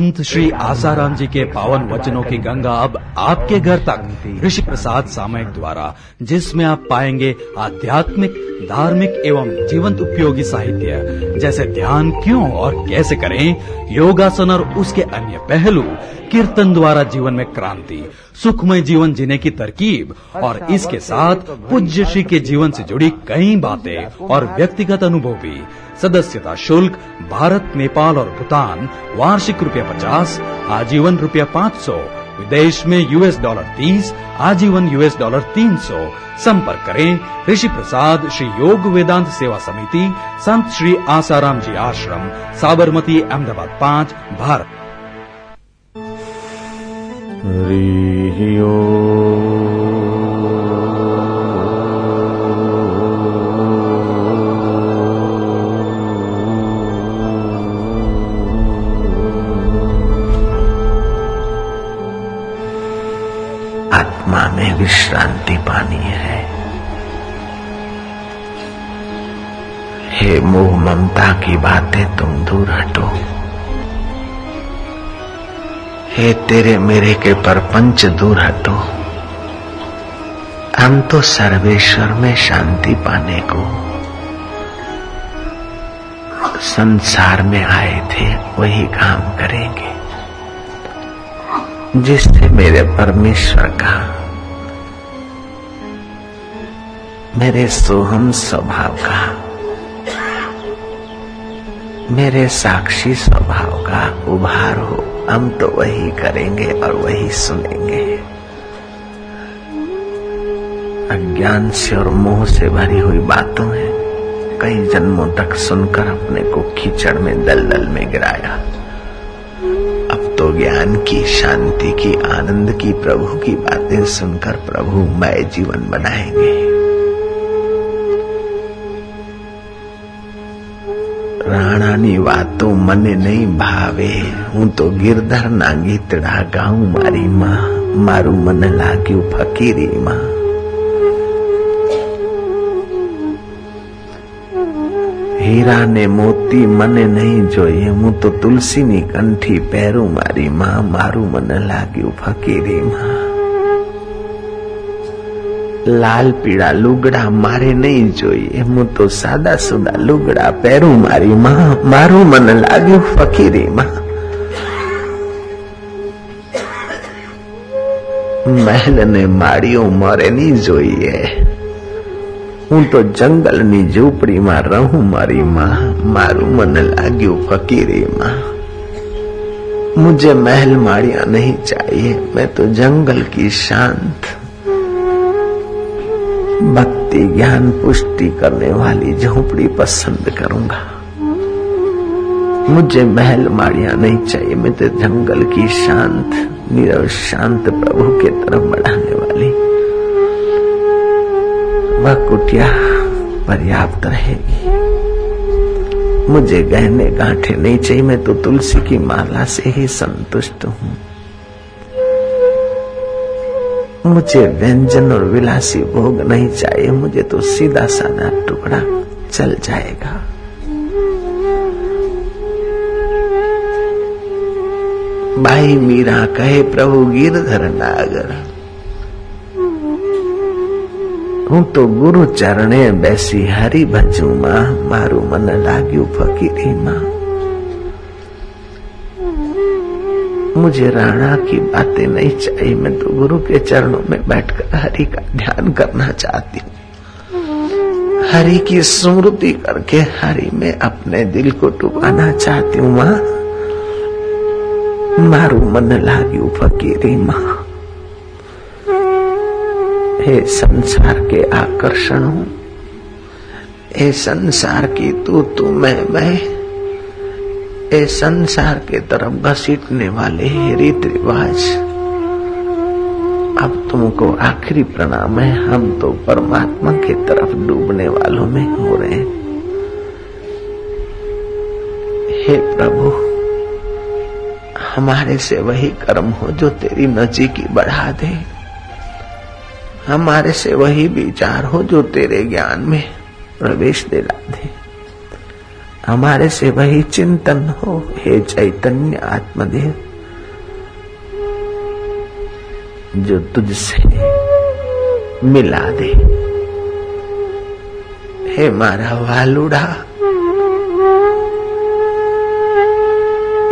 संत श्री आसाराम जी के पावन वचनों की गंगा अब आपके घर तक। ऋषि प्रसाद सामयिक द्वारा, जिसमें आप पाएँगे आध्यात्मिक, धार्मिक एवं जीवंत उपयोगी साहित्य। जैसे ध्यान क्यों और कैसे करें? योगासन और उसके अन्य पहलू। कीर्तन द्वारा जीवन में क्रांति सुखमय जीवन जीने की तरकीब और इसके साथ पूज्य श्री के जीवन से जुड़ी कई बातें और व्यक्तिगत अनुभव भी। सदस्यता शुल्क भारत नेपाल और भूटान वार्षिक रुपया पचास आजीवन रुपया पाँच सौ विदेश में यूएस डॉलर तीस आजीवन यूएस डॉलर तीन सौ। संपर्क करें ऋषि प्रसाद श्री योग वेदांत सेवा समिति संत श्री आसाराम जी आश्रम साबरमती अहमदाबाद पाँच भारत। आत्मा में विश्रांति पानी है। हे मोह ममता की बातें तुम दूर हटो। हे तेरे मेरे के परपंच दूर हटो हम तो सर्वेश्वर में शांति पाने को संसार में आए थे, वही काम करेंगे। जिससे मेरे परमेश्वर का, मेरे सोहम स्वभाव का, मेरे साक्षी स्वभाव का उभार हो। हम तो वही करेंगे और वही सुनेंगे। अज्ञान से और मोह से भरी हुई बातों है कई जन्मों तक सुनकर अपने को कीचड़ में, दलदल में गिराया। अब तो ज्ञान की, शांति की, आनंद की, प्रभु की बातें सुनकर प्रभु मय जीवन बनाएँगे। રાણાની વાતો મને નહીં ભાવે હું તો ગિરધર ના ગીતડા ગાઉં મારી માં મારું મન લાગ્યું ફકીરીમાં હીરા ને મોતી મને નહીં જોઈએ હું તો તુલસીની કંઠી પહેરું મારી માં મારું મન લાગ્યું ફકીરીમાં લાલ પીળા લુગડા મારે નહીં જોઈએ હું તો સાદા સુદા લુગડા પહેરું મારી માં મારું મન લાગ્યું ફકીરીમાં મહેલ ને માળીઓ મારે નહીં જોઈએ હું તો જંગલની ઝૂંપડીમાં રહું મારી માં મારું મન લાગ્યું ફકીરીમાં मुझे महल माड़िया नहीं चाहिए मैं तो जंगल की शांत भक्ति, ज्ञान, पुष्टि करने वाली झोपड़ी पसंद करूँगा। मुझे महल माड़िया नहीं चाहिए, मैं तो जंगल की शांत, नीरव शांत प्रभु के तरफ़ बढ़ाने वाली। वह कुटिया पर्याप्त रहेगी। मुझे गहने गांठे नहीं चाहिए, मैं तो तुलसी की माला से ही संतुष्ट हूँ। मुझे व्यंजन और विलासी भोग नहीं चाहिए मुझे तो सीधा साधा टुकड़ा चल जाएगा भाई मीरा कहे प्रभु गिरधर नागर હું તો ગુરુ ચરણે બેસી હરી ભજું માં મારું મન લાગ્યું ફકીરી मुझे राणा की बातें नहीं चाहिए। मैं तो गुरु के चरणों में बैठकर हरि का ध्यान करना चाहती हूँ। हरि की स्मृति करके हरि में अपने दिल को डुबाना चाहती हूँ, माँ। मारू मन लाग्यू फकीरी, माँ। हे संसार के आकर्षण हे। संसार की तू तू मैं मैं। ए संसार के तरफ़ घसीटने वाले रीत रिवाज। अब तुमको आखिरी प्रणाम है। हम तो परमात्मा की तरफ़ डूबने वालों में हो रहे हैं। हे प्रभु, हमारे से वही कर्म हो जो तेरी नजीकी बढ़ा दे। हमारे से वही विचार हो जो तेरे ज्ञान में प्रवेश दिला दे। हमारे से वही चिंतन हो, हे चैतन्य आत्मदेव। जो तुझसे मिला दे। हे मारा वालुड़ा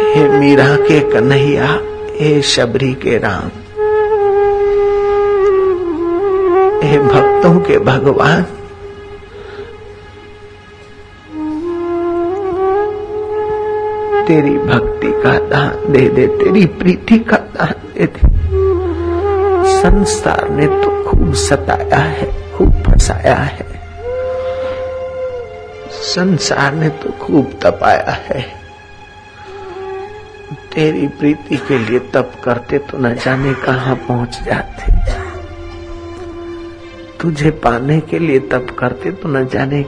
हे मीरा के कन्हैया, हे शबरी के राम। हे भक्तों के भगवान। तेरी भक्ति का दान दे दे, तेरी प्रीति का दान दे दे। संसार ने तो खूब सताया है, खूब फंसाया है। संसार ने तो खूब तपाया है। तेरी प्रीति के लिए तप करते तो न जाने कहा पहुँच जाते। तुझे पाने के लिए तप करते तो न जाने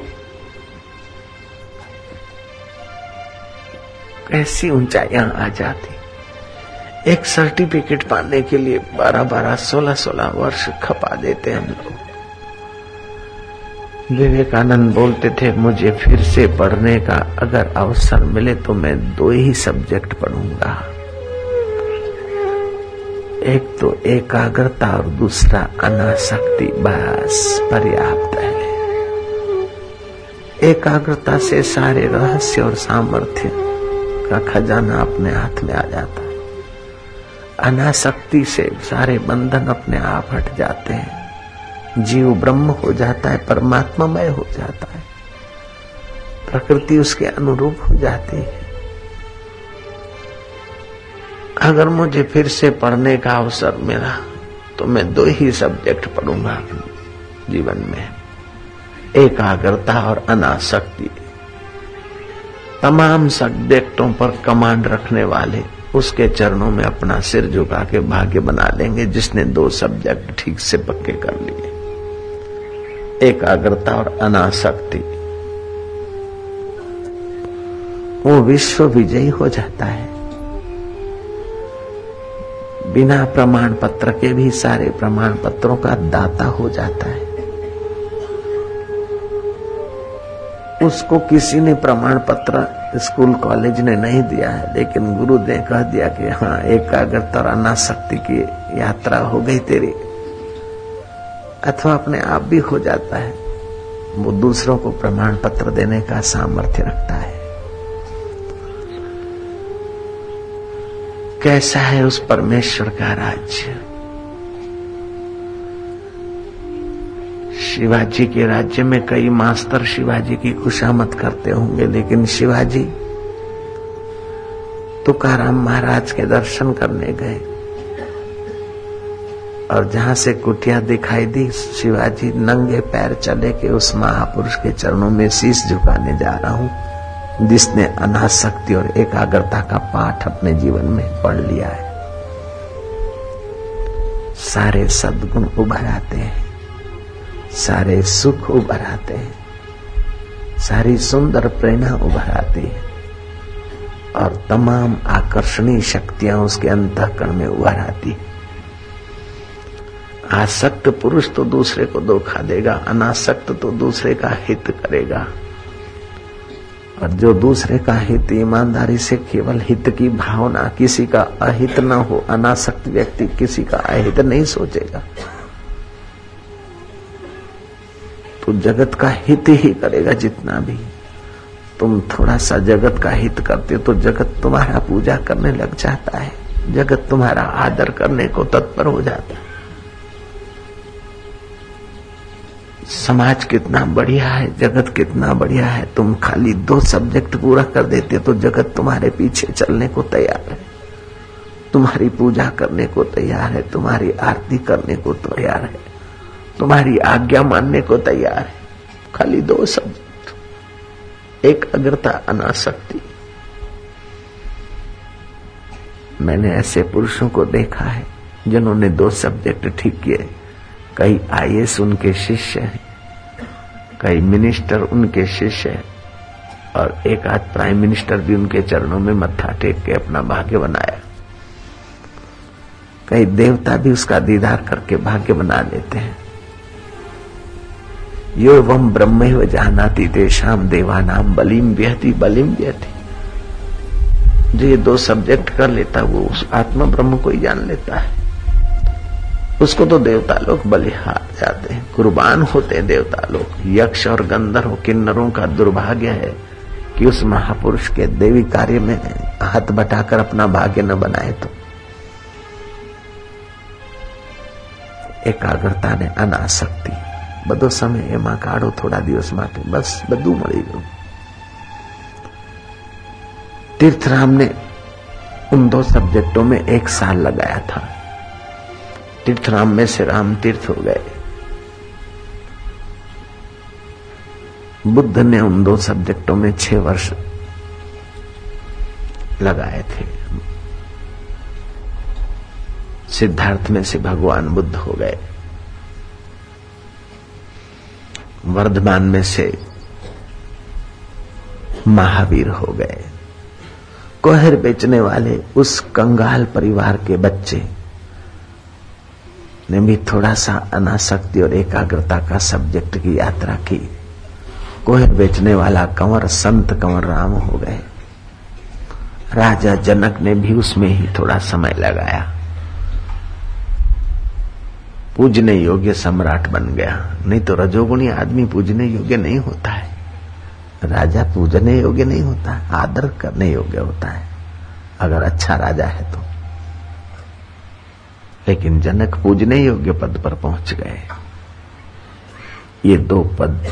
कैसी ऊंचाइयाँ आ जाती। एक सर्टिफिकेट पाने के लिए बारह बारह सोलह सोलह वर्ष खपा देते हम लोग। विवेकानंद बोलते थे, मुझे फिर से पढ़ने का अगर अवसर मिले तो मैं दो ही सब्जेक्ट पढ़ूँगा। एक तो एकाग्रता और दूसरा अनासक्ति, बस, पर्याप्त है। एकाग्रता से सारे रहस्य और सामर्थ्य का खजाना अपने हाथ में आ जाता है। अनासक्ति से सारे बंधन अपने आप हट जाते हैं। जीव ब्रह्म हो जाता है, परमात्मामय हो जाता है। प्रकृति उसके अनुरूप हो जाती है। अगर मुझे फिर से पढ़ने का अवसर मिला तो मैं दो ही सब्जेक्ट पढ़ूँगा जीवन में। एकाग्रता और अनासक्ति। तमाम सब्जेक्टों पर कमांड रखने वाले उसके चरणों में अपना सिर झुका के भाग्य बना लेंगे, जिसने दो सब्जेक्ट ठीक से पक्के कर लिए। एकाग्रता और अनासक्ति। वो विश्व विजयी हो जाता है। बिना प्रमाण पत्र के भी सारे प्रमाण पत्रों का दाता हो जाता है। उसको किसी ने प्रमाण पत्र स्कूल कॉलेज ने नहीं दिया है, लेकिन गुरु ने कह दिया कि हाँ एकाग्रता और अनाशक्ति की यात्रा हो गई तेरी, अथवा अपने आप भी हो जाता है, वो दूसरों को प्रमाण पत्र देने का सामर्थ्य रखता है। कैसा है उस परमेश्वर का राज्य? शिवाजी के राज्य में कई मास्टर शिवाजी की खुशामद करते होंगे, लेकिन शिवाजी तुकाराम महाराज के दर्शन करने गए। और जहाँ से कुटिया दिखाई दी, शिवाजी नंगे पैर चले के उस महापुरुष के चरणों में शीश झुकाने जा रहा हूँ, जिसने अनासक्ति और एकाग्रता का पाठ अपने जीवन में पढ़ लिया है। सारे सदगुण उभर आते हैं। सारे सुख उभर आते हैं। सारी सुंदर प्रेरणा उभर आती है। और तमाम आकर्षणीय शक्तियाँ उसके अंतकरण में उभर आती है। आसक्त पुरुष तो दूसरे को धोखा देगा, अनासक्त तो दूसरे का हित करेगा। और जो दूसरे का हित, ईमानदारी से केवल हित की भावना, किसी का अहित न हो, अनासक्त व्यक्ति किसी का अहित नहीं सोचेगा। तो जगत का हित ही करेगा जितना भी। तुम थोड़ा सा जगत का हित करते हो तो जगत तुम्हारा पूजा करने लग जाता है। जगत तुम्हारा आदर करने को तत्पर हो जाता है। समाज कितना बढ़िया है, जगत कितना बढ़िया है। तुम खाली दो सब्जेक्ट पूरा कर देते तो जगत तुम्हारे पीछे चलने को तैयार है। तुम्हारी पूजा करने को तैयार है, तुम्हारी आरती करने को तैयार है। तुम्हारी आज्ञा मानने को तैयार है। खाली दो सब्जेक्ट एक अग्रता, अनासक्ति। मैंने ऐसे पुरुषों को देखा है, जिन्होंने दो सब्जेक्ट ठीक किए। कई आईएएस उनके शिष्य हैं, कई मिनिस्टर उनके शिष्य हैं, और एक आध प्राइम मिनिस्टर भी उनके चरणों में मत्था टेक के अपना भाग्य बनाया। कई देवता भी उसका दीदार करके भाग्य बना लेते हैं। यो वम ब्रह्म जानाति देवा नाम बलिम व्यहति बलिम व्यहति। जो ये दो सब्जेक्ट कर लेता, वो उस आत्मा ब्रह्म को ही जान लेता है। उसको तो देवता लोग बलिहार जाते हैं। कुर्बान होते हैं देवता लोग। यक्ष और गंधर्व किन्नरों का दुर्भाग्य है कि उस महापुरुष के देवी कार्य में हाथ बटाकर अपना भाग्य न बनाए तो। एकाग्रता ने अनासक्ति। બધો સમય એમાં કાઢો થોડા દિવસ માટે બસ બધું મળી ગયું तीर्थराम ने उन दो सब्जेक्टों में एक साल लगाया था तीर्थराम में से राम तीर्थ हो गए बुद्ध ने उन दो सब्जेक्टों में छह वर्ष लगाए थे सिद्धार्थ में से भगवान बुद्ध हो गए वर्धमान में से महावीर हो गए। कोहर बेचने वाले उस कंगाल परिवार के बच्चे ने भी थोड़ा सा अनासक्ति और एकाग्रता का सब्जेक्ट की यात्रा की। कोहर बेचने वाला कंवर संत कंवर राम हो गए। राजा जनक ने भी उसमें ही थोड़ा समय लगाया। पूजने योग्य सम्राट बन गया। नहीं तो रजोगुणी आदमी पूजने योग्य नहीं होता है। राजा पूजने योग्य नहीं होता है आदर करने योग्य होता है। अगर अच्छा राजा है तो। लेकिन जनक पूजने योग्य पद पर पहुँच गए। ये दो पद,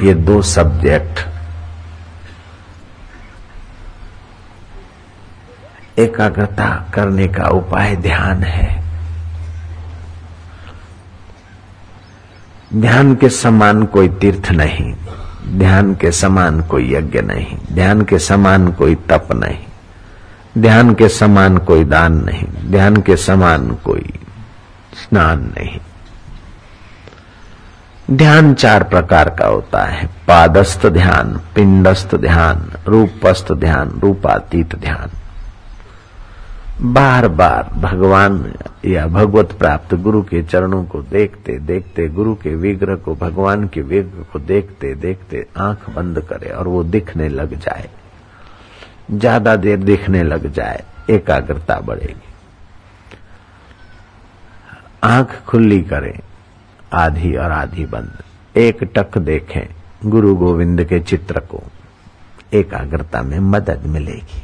ये दो सब्जेक्ट। एकाग्रता करने का उपाय ध्यान है। ध्यान के समान कोई तीर्थ नहीं, ध्यान के समान कोई यज्ञ नहीं, ध्यान के समान कोई तप नहीं, ध्यान के समान कोई दान नहीं, ध्यान के समान कोई स्नान नहीं। ध्यान चार प्रकार का होता है, पादस्थ ध्यान, पिंडस्थ ध्यान, रूपस्थ ध्यान, रूपातीत ध्यान। बार बार भगवान या भगवत प्राप्त गुरु के चरणों को देखते देखते, गुरु के विग्रह को, भगवान के विग्रह को देखते देखते आँख बंद करे और वो दिखने लग जाए। ज़्यादा देर दिखने लग जाए, एकाग्रता बढ़ेगी। आँख खुली करें, आधी और आधी बंद। एक टक देखें, गुरु गोविंद के चित्र को। एकाग्रता में मदद मिलेगी।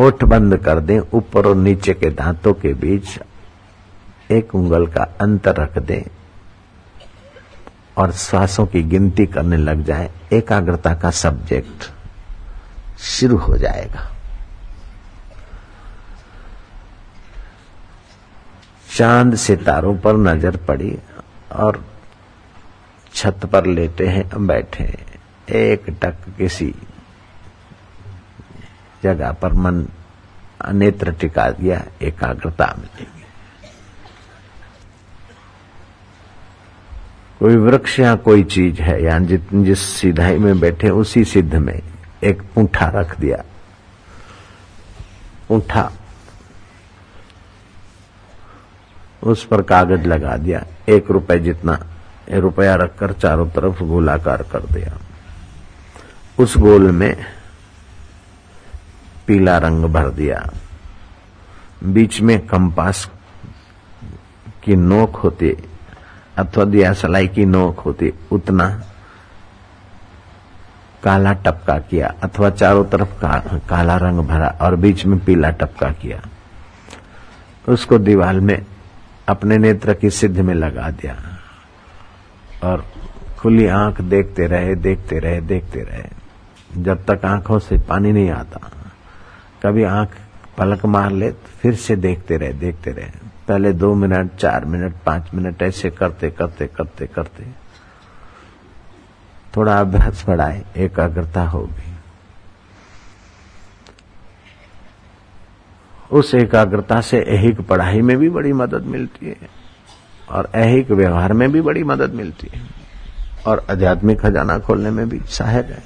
होठ बंद कर दें, ऊपर और नीचे के दांतों के बीच एक उंगल का अंतर रख दें और श्वासों की गिनती करने लग जाए। एकाग्रता का सब्जेक्ट शुरू हो जाएगा। चाँद सितारों पर नज़र पड़ी और छत पर लेटे हैं, बैठे एक टक किसी जगह पर मन नेत्र टिका दिया, एकाग्रता मिलेगी। कोई वृक्ष या कोई चीज़ है, या जित, जिस सीधाई में बैठे, उसी सिद्ध में एक पूठा रख दिया। पूठा उस पर कागज़ लगा दिया, एक रुपए जितना, रुपया रखकर चारों तरफ़ गोलाकार कर दिया। उस गोल में पीला रंग भर दिया। बीच में कंपास की नोक होती अथवा दिया सलाई की नोक होती उतना काला टपका किया अथवा चारों तरफ़ का, काला रंग भरा और बीच में पीला टपका किया। उसको दीवाल में अपने नेत्र की सिद्ध में लगा दिया। और खुली आँख देखते रहे देखते रहे देखते रहे। जब तक आँखों से पानी नहीं आता। कभी आँख पलक मार ले तो फिर से देखते रहे देखते रहे। पहले दो मिनट, चार मिनट, पाँच मिनट, ऐसे करते करते करते करते। थोड़ा अभ्यास बढ़ाए, एकाग्रता होगी। उस एकाग्रता से ऐहिक पढ़ाई में भी बड़ी मदद मिलती है, और ऐहिक व्यवहार में भी बड़ी मदद मिलती है, और आध्यात्मिक खजाना खोलने में भी सहायक है।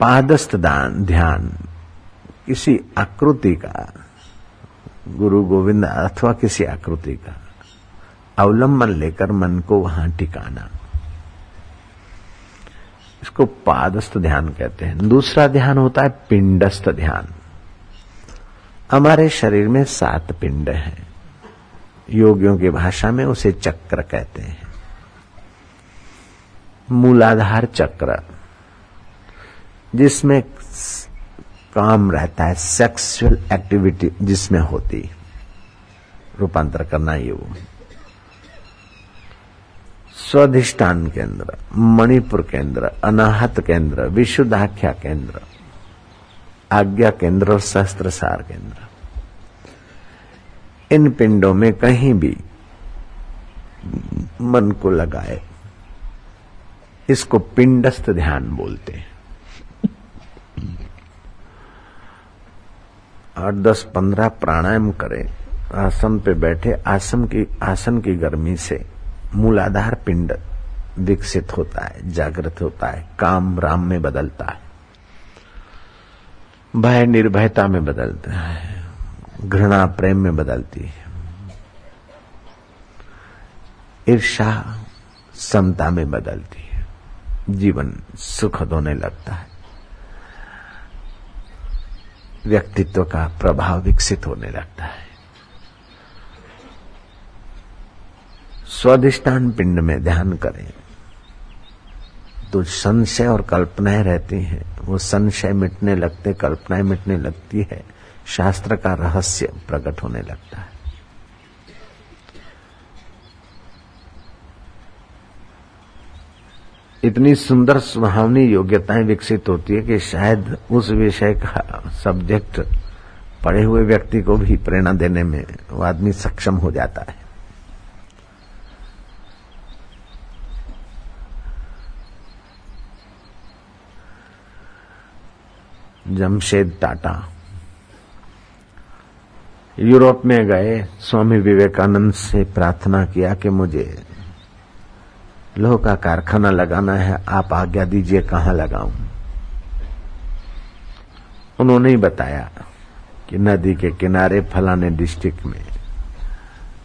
पादस्थ दान, ध्यान। किसी आकृति का, गुरु गोविंद अथवा किसी आकृति का अवलंबन लेकर मन को वहाँ टिकाना। इसको पादस्थ ध्यान कहते हैं। दूसरा ध्यान होता है पिंडस्थ ध्यान। हमारे शरीर में सात पिंड हैं। योगियों की भाषा में उसे चक्र कहते हैं। मूलाधार चक्र। जिसमें काम रहता है सेक्सुअल एक्टिविटी जिसमें होती। रूपांतर करना ये वो। स्वाधिष्ठान केंद्र, मणिपुर केंद्र, अनाहत केंद्र, विशुद्धाख्या केंद्र, आज्ञा केंद्र और शस्त्र सार केंद्र। इन पिंडों में कहीं भी मन को लगाए, इसको पिंडस्थ ध्यान बोलते हैं। आठ, दस, पंद्रह प्राणायाम करें। आसन पे बैठे, आसन की आसन की गर्मी से मूलाधार पिंड विकसित होता है, जागृत होता है, काम राम में बदलता है। भय निर्भयता में बदलता है, घृणा प्रेम में बदलती है। ईर्षा समता में बदलती है, जीवन सुखद होने लगता है। व्यक्तित्व का प्रभाव विकसित होने लगता है। स्वाधिष्ठान पिंड में ध्यान करें। तो संशय और कल्पनाएँ रहती हैं। वो संशय मिटने लगते, कल्पनाएँ मिटने लगती है। शास्त्र का रहस्य प्रकट होने लगता है। इतनी सुंदर सुहावनी योग्यताएँ विकसित होती है कि शायद उस विषय का सब्जेक्ट पढ़े हुए व्यक्ति को भी प्रेरणा देने में वो आदमी सक्षम हो जाता है। जमशेद टाटा। यूरोप में गए, स्वामी विवेकानंद से प्रार्थना किया कि मुझे लोह का कारखाना लगाना है, आप आज्ञा दीजिए कहाँ लगाऊँ? उन्होंने ही बताया कि नदी के किनारे फलाने डिस्ट्रिक्ट में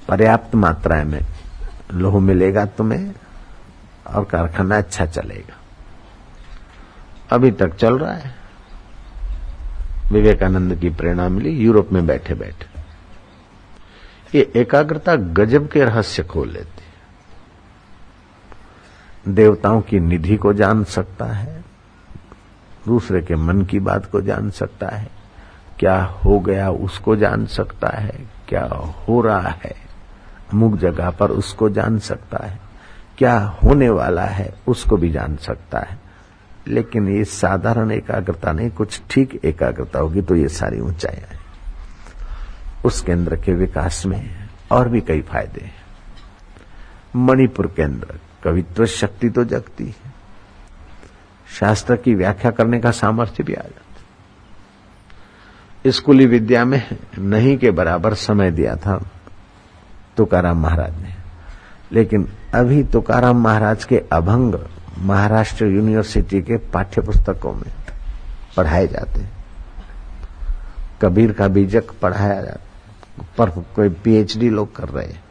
पर्याप्त मात्रा में लोह मिलेगा तुम्हें और कारखाना अच्छा चलेगा। अभी तक चल रहा है। विवेकानंद की प्रेरणा मिली, यूरोप में बैठे बैठे ये एकाग्रता गजब के रहस्य खोल लेती। देवताओं की निधि को जान सकता है, दूसरे के मन की बात को जान सकता है, क्या हो गया उसको जान सकता है, क्या हो रहा है, अमुक जगह पर उसको जान सकता है, क्या होने वाला है उसको भी जान सकता है। लेकिन ये साधारण एकाग्रता नहीं, कुछ ठीक एकाग्रता होगी तो ये सारी ऊंचाइयाँ उस केंद्र के विकास में और भी कई फ़ायदे हैं। मणिपुर केंद्र कवित्व शक्ति तो जगती है। शास्त्र की व्याख्या करने का सामर्थ्य भी आ जाता स्कूली विद्या में नहीं के बराबर समय दिया था तुकाराम महाराज ने। लेकिन अभी तुकाराम महाराज के अभंग महाराष्ट्र यूनिवर्सिटी के पाठ्य पुस्तकों में पढ़ाए जाते हैं। कबीर का बीजक पढ़ाया जाता पर कोई पीएचडी लोग कर रहे हैं।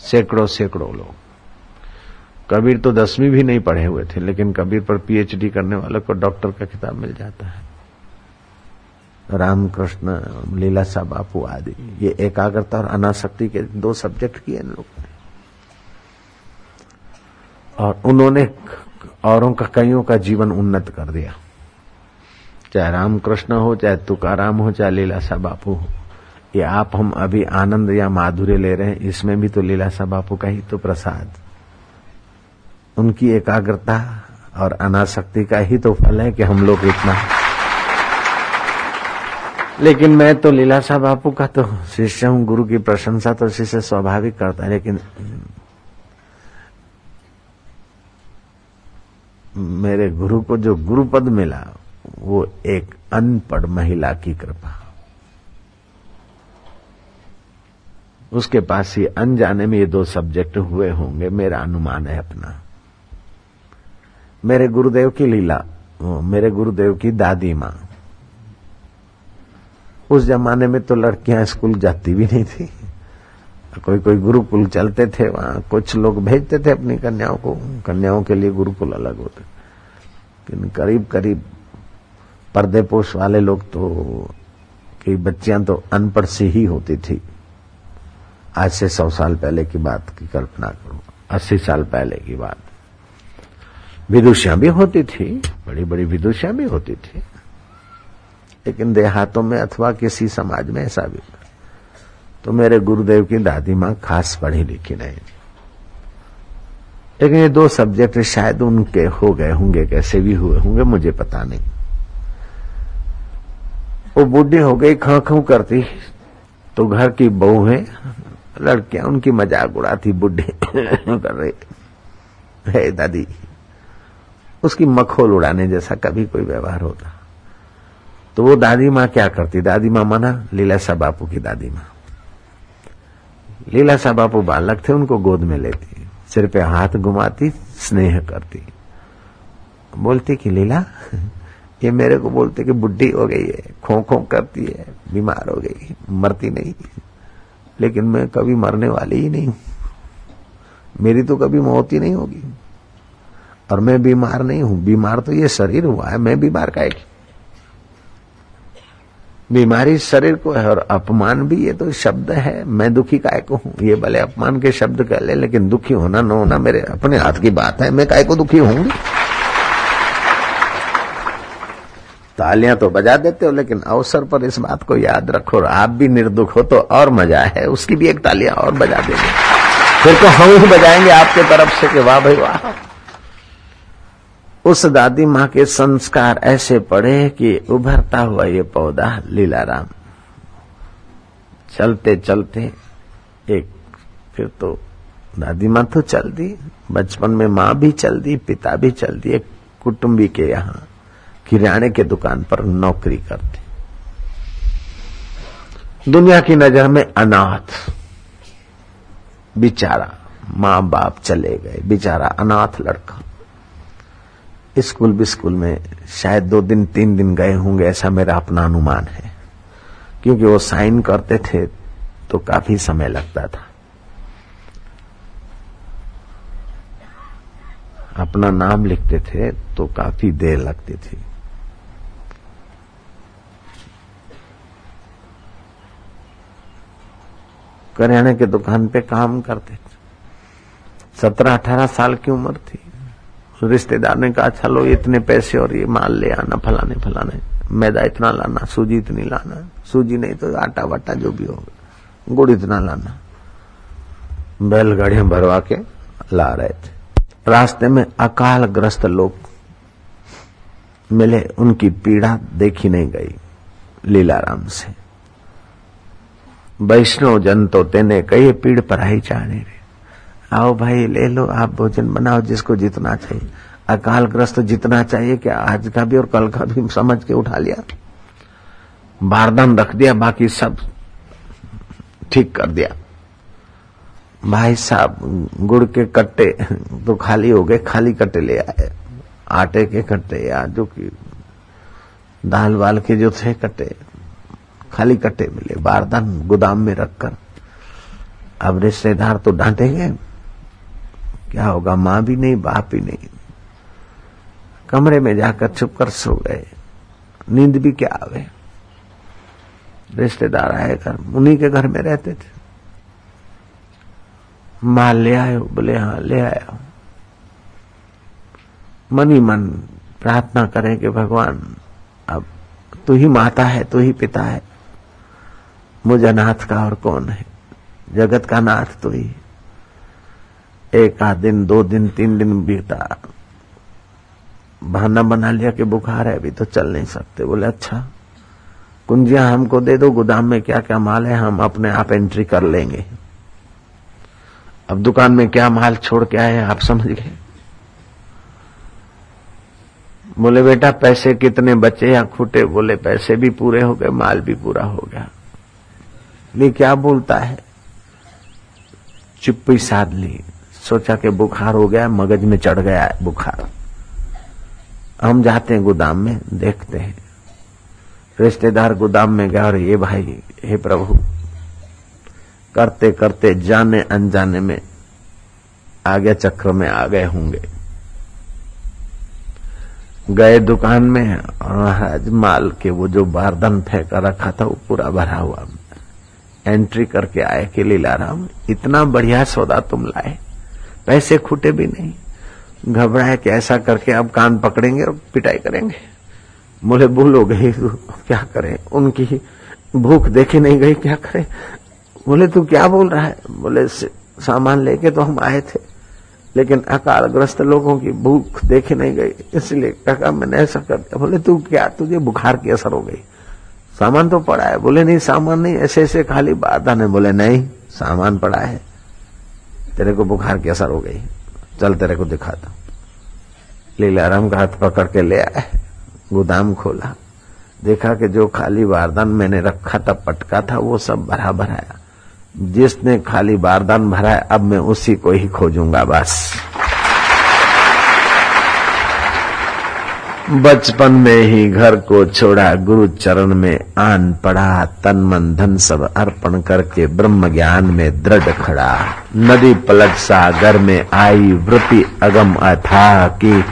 सैकड़ों सैकड़ों लोग। कबीर तो दसवीं भी नहीं पढ़े हुए थे, लेकिन कबीर पर पीएचडी करने वालों को डॉक्टर का खिताब मिल जाता है। रामकृष्ण लीलासा बापू आदि, ये एकाग्रता और अनासक्ति के दो सब्जेक्ट किए इन लोग ने। और उन्होंने औरों का, कईयों का जीवन उन्नत कर दिया। चाहे रामकृष्ण हो, चाहे तुकाराम हो, चाहे लीलासा बापू हो, ये आप हम अभी आनंद या माधुर्य ले रहे हैं, इसमें भी तो लीलासा बापू का ही तो प्रसाद। उनकी एकाग्रता और अनासक्ति का ही तो फल है कि हम लोग इतना लेकिन मैं तो लीलासा बापू का तो शिष्य हूँ, गुरु की प्रशंसा तो शिष्य स्वाभाविक करता है, लेकिन मेरे गुरु को जो गुरु पद मिला, वो एक अनपढ़ महिला की कृपा। उसके पास ही अनजाने में ये दो सब्जेक्ट हुए होंगे, मेरा अनुमान है अपना। मेरे गुरुदेव की लीला, मेरे गुरुदेव की दादी माँ। उस जमाने में तो लड़कियाँ स्कूल जाती भी नहीं थी। कोई कोई गुरुकुल चलते थे वहाँ, कुछ लोग भेजते थे अपनी कन्याओं को। कन्याओं के लिए गुरुकुल अलग होते। लेकिन करीब करीब पर्दे पोष वाले लोग तो की बच्चियाँ तो अनपढ़ सी ही होती थी। आज से सौ साल पहले की बात की कल्पना करो, अस्सी साल पहले की बात। विदुषियाँ भी होती थी बड़ी बड़ी विदुषियाँ भी होती थी। लेकिन देहातों में अथवा किसी समाज में ऐसा भी तो मेरे गुरुदेव की दादी माँ खास पढ़ी लिखी नहीं थी। लेकिन ये दो सब्जेक्ट शायद उनके हो गए होंगे, कैसे भी हुए होंगे, मुझे पता नहीं। वो बुढ़ी हो गई खा खू करती तो घर की बहू है, लड़कियाँ, उनकी मज़ाक उड़ाती, बुढ़े कर रही। है दादी उसकी मखोल उड़ाने जैसा कभी कोई व्यवहार होता। तो वो दादी माँ क्या करती? दादी माँ माना लीलासा बापू की दादी माँ। लीलासा बापू बालक थे, उनको गोद में लेती। सिर पे हाथ घुमाती, स्नेह करती। बोलती कि, लीला, ये मेरे को बोलते कि बुढ़ी हो गई है खो खो करती है, बीमार हो गई, मरती नहीं। लेकिन मैं कभी मरने वाली ही नहीं हूँ। मेरी तो कभी मौत ही नहीं होगी। और मैं बीमार नहीं हूँ। बीमार तो ये शरीर हुआ है, मैं बीमार का बीमारी शरीर को है और अपमान भी ये तो शब्द है, मैं दुखी काय को हूँ। ये भले अपमान के शब्द कह ले, लेकिन दुखी होना, न होना मेरे अपने हाथ की बात है, मैं काय को दुखी होंगी तालियाँ तो बजा देते हो, लेकिन अवसर पर इस बात को याद रखो और आप भी निर्दुख हो तो और मज़ा है, उसकी भी एक तालियाँ और बजा देंगे। फिर तो हम ही बजाएँगे आपके तरफ़ से कि वाह भाई वाह। उस दादी माँ के संस्कार ऐसे पड़े कि उभरता हुआ ये पौधा लीलाराम। चलते चलते एक फिर तो दादी माँ तो चल दी, बचपन में माँ भी चल दी, पिता भी चल दी एक कुटुंबी के यहाँ किराने के दुकान पर नौकरी करते। दुनिया की नज़र में अनाथ। बिचारा माँ बाप चले गए, बिचारा अनाथ लड़का। स्कूल भी स्कूल में, शायद दो दिन, तीन दिन गए होंगे, ऐसा मेरा अपना अनुमान है। क्योंकि वो साइन करते थे तो काफ़ी समय लगता था। अपना नाम लिखते थे तो काफ़ी देर लगती थी। करियाने के दुकान पे काम करते थे। सत्रह अठारह साल की उम्र थी। रिश्तेदार ने कहा, चलो, इतने पैसे और ये माल ले आना, फलाने फलाने। मैदा इतना लाना, सूजी इतनी लाना। सूजी नहीं तो आटा वाटा जो भी होगा गुड़ इतना लाना। बैलगाड़ियाँ भरवा के ला रहे थे। रास्ते में अकाल ग्रस्त लोग मिले, उनकी पीड़ा देखी नहीं गई लीलाराम से। वैष्णव जन तो तेने कई पीड़ पर आई चाहने रे। आओ भाई, ले लो, आप भोजन बनाओ जिसको जितना चाहिए। अकाल ग्रस्त जितना चाहिए क्या आज का भी और कल का भी समझ के उठा लिया। बारदान रख दिया, बाकी सब ठीक कर दिया। भाई साहब, गुड़ के कट्टे तो खाली हो गए, खाली कट्टे ले आए। आटे के कट्टे या जो कि दाल वाल के जो थे कट्टे, खाली कट्टे मिले। बारदान गोदाम में रखकर। अब रिश्तेदार तो डांटेंगे। क्या होगा? माँ भी नहीं, बाप भी नहीं। कमरे में जाकर चुप कर सो गए। नींद भी क्या आवे? रिश्तेदार आए घर, उन्हीं के घर में रहते थे। माल ले आयो, बोले हाँ ले आया मन ही। मन प्रार्थना करें कि भगवान, अब तू ही माता है, तू ही पिता है। मुझे नाथ का और कौन है? जगत का नाथ तू ही। एक आध दिन, दो दिन, तीन दिन बीता। बहाना बना लिया कि बुखार है, अभी तो चल नहीं सकते। बोले अच्छा कुंजिया, हमको दे दो, गोदाम में क्या क्या माल है, हम अपने आप एंट्री कर लेंगे। अब दुकान में क्या माल छोड़ के आए आप समझ गए? बोले, बेटा, पैसे कितने बचे या खूटे? बोले, पैसे भी पूरे हो गए, माल भी पूरा हो गया। ये क्या बोलता है? चुप्पी साध ली। सोचा कि बुखार हो गया, मगज में चढ़ गया है बुखार। हम जाते हैं गोदाम में, देखते हैं। रिश्तेदार गोदाम में गया और ये भाई, हे प्रभु करते करते जाने अनजाने में आगे चक्र में आ गए होंगे। गए दुकान में और महाराज माल के वो जो बारदन फेंका रखा था, वो पूरा भरा हुआ। एंट्री करके आए कि लीलाराम इतना बढ़िया सौदा तुम लाए। पैसे खूटे भी नहीं। घबराए कि ऐसा करके अब कान पकड़ेंगे और पिटाई करेंगे। बोले भूल हो गई, क्या करें? उनकी भूख देखी नहीं गई, क्या करें? बोले, तू क्या बोल रहा है? बोले सामान लेके तो हम आए थे, लेकिन अकालग्रस्त लोगों की भूख देखी नहीं गई, इसलिए काका मैंने ऐसा कर दिया। बोले, तू क्या? तुझे बुखार की असर हो गई। सामान तो पड़ा है। बोले, नहीं, सामान नहीं ऐसे ऐसे खाली बात आने बोले, नहीं, सामान पड़ा है। तेरे को बुखार की असर हो गई। चल तेरे को दिखाता लीला राम का हाथ पकड़ के ले आए। गोदाम खोला। देखा कि जो खाली बारदान मैंने रखा था, पटका था, वो सब भरा भराया जिसने खाली बारदान भरा है, अब मैं उसी को ही खोजूँगा, बस। बचपन में ही घर को छोड़ा, गुरु चरण में आन पड़ा, तन मन धन सब अर्पण करके ब्रह्म ज्ञान में दृढ़ खड़ा। नदी पलट सागर में आई वृत्ति अगम अथा की,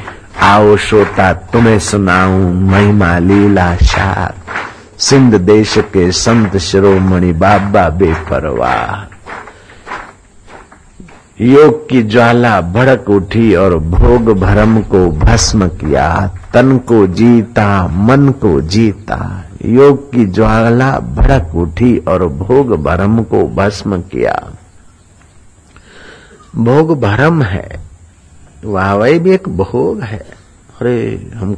आओ श्रोता तुम्हें सुनाऊं महिमा लीला शाह सिंध देश के संत शिरोमणि बाबा बेपरवाह। योग की ज्वाला भड़क उठी और भोग भरम को भस्म किया। तन को जीता, मन को जीता। योग की ज्वाला भड़क उठी और भोग भरम को भस्म किया। भोग भरम है वाहवाई भी एक भोग है। अरे, हम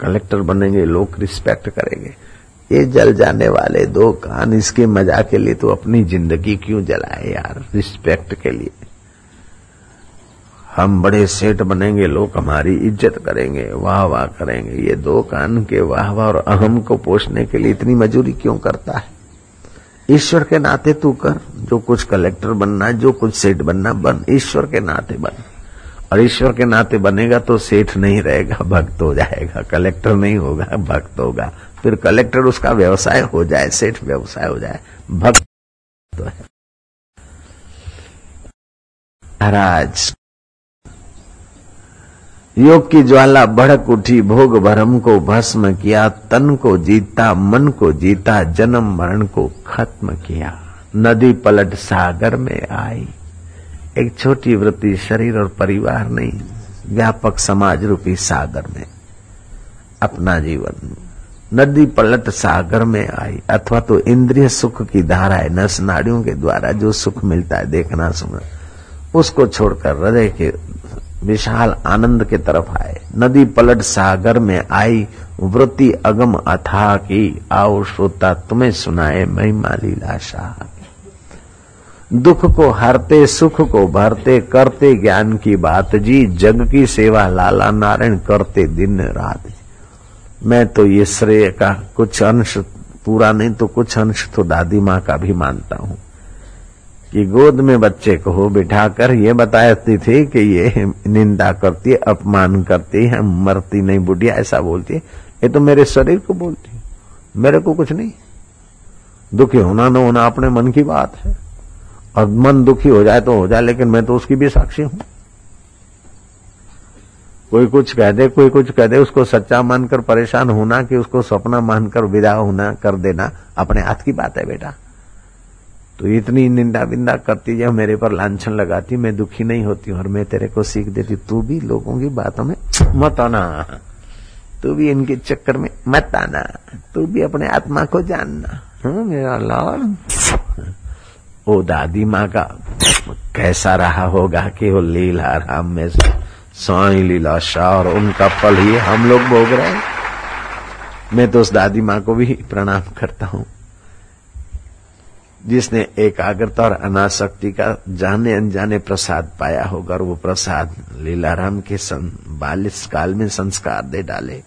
कलेक्टर बनेंगे, लोग रिस्पेक्ट करेंगे। ये जल जाने वाले दो कान, इसके मज़ा के लिए तो अपनी ज़िंदगी क्यों जलाए यार, रिस्पेक्ट के लिए। हम बड़े सेठ बनेंगे, लोग हमारी इज़्ज़त करेंगे वाह वाह करेंगे। ये दो कान के वाह वाह और अहम को पोषने के लिए इतनी मजूरी क्यों करता है? ईश्वर के नाते तू कर, जो कुछ कलेक्टर बनना, जो कुछ सेठ बनना, बन। ईश्वर के नाते बन। और ईश्वर के नाते बनेगा तो सेठ नहीं रहेगा, भक्त हो जाएगा। कलेक्टर नहीं होगा, भक्त होगा। फिर कलेक्टर उसका व्यवसाय हो जाए, सेठ व्यवसाय हो जाए। भक्त तो है। महाराज योग की ज्वाला भड़क उठी, भोग भरम को भस्म किया, तन को जीता, मन को जीता, जन्म मरण को खत्म किया। नदी पलट सागर में आई। एक छोटी वृत्ति शरीर और परिवार नहीं, व्यापक समाज रूपी सागर में। अपना जीवन। नदी पलट सागर में आई। अथवा तो इंद्रिय सुख की धारा है नस नाड़ियों के द्वारा जो सुख मिलता है देखना सुनना, उसको छोड़कर हृदय के विशाल आनंद के तरफ़ आए। नदी पलट सागर में आई, वृत्ति अगम अथा की। आओ श्रोता, तुम्हें सुनाए महिमा लीला शाह दुख को हरते, सुख को भरते, करते ज्ञान की बात जी। जग की सेवा लाला नारायण करते दिन रात मैं तो ये श्रेय का कुछ अंश, पूरा नहीं तो कुछ अंश तो दादी माँ का भी मानता हूँ। कि गोद में बच्चे को बिठाकर ये बताती थी कि ये निंदा करती है, अपमान करती है, मरती नहीं बुढ़िया, ऐसा बोलती है। ये तो मेरे शरीर को बोलती है। मेरे को कुछ नहीं। दुखी होना न होना अपने मन की बात है। और मन दुखी हो जाए तो हो जाए, लेकिन मैं तो उसकी भी साक्षी हूँ। कोई कुछ कह दे, कोई कुछ कह दे, उसको सच्चा मानकर परेशान होना कि उसको सपना मानकर विदा होना, कर देना, अपने हाथ की बात है बेटा। तो इतनी निंदा बिंदा करती जब मेरे पर लाछन लगाती मैं दुखी नहीं होती और मैं तेरे को सीख देती तू भी लोगों की बातों में मत आना। तू भी इनके चक्कर में मत आना। तू भी अपने आत्मा को जानना। हाँ मेरा लॉर्ड? ओ दादी माँ का, कैसा रहा होगा कि वो लीला राम में साई लीला शाह और उनका फल ही हम लोग भोग रहे मैं तो उस दादी माँ को भी प्रणाम करता हूँ। जिसने एकाग्रता और अनासक्ति का जाने अनजाने प्रसाद पाया होगा और वो प्रसाद लीलाराम के बालिस काल में संस्कार दे डाले।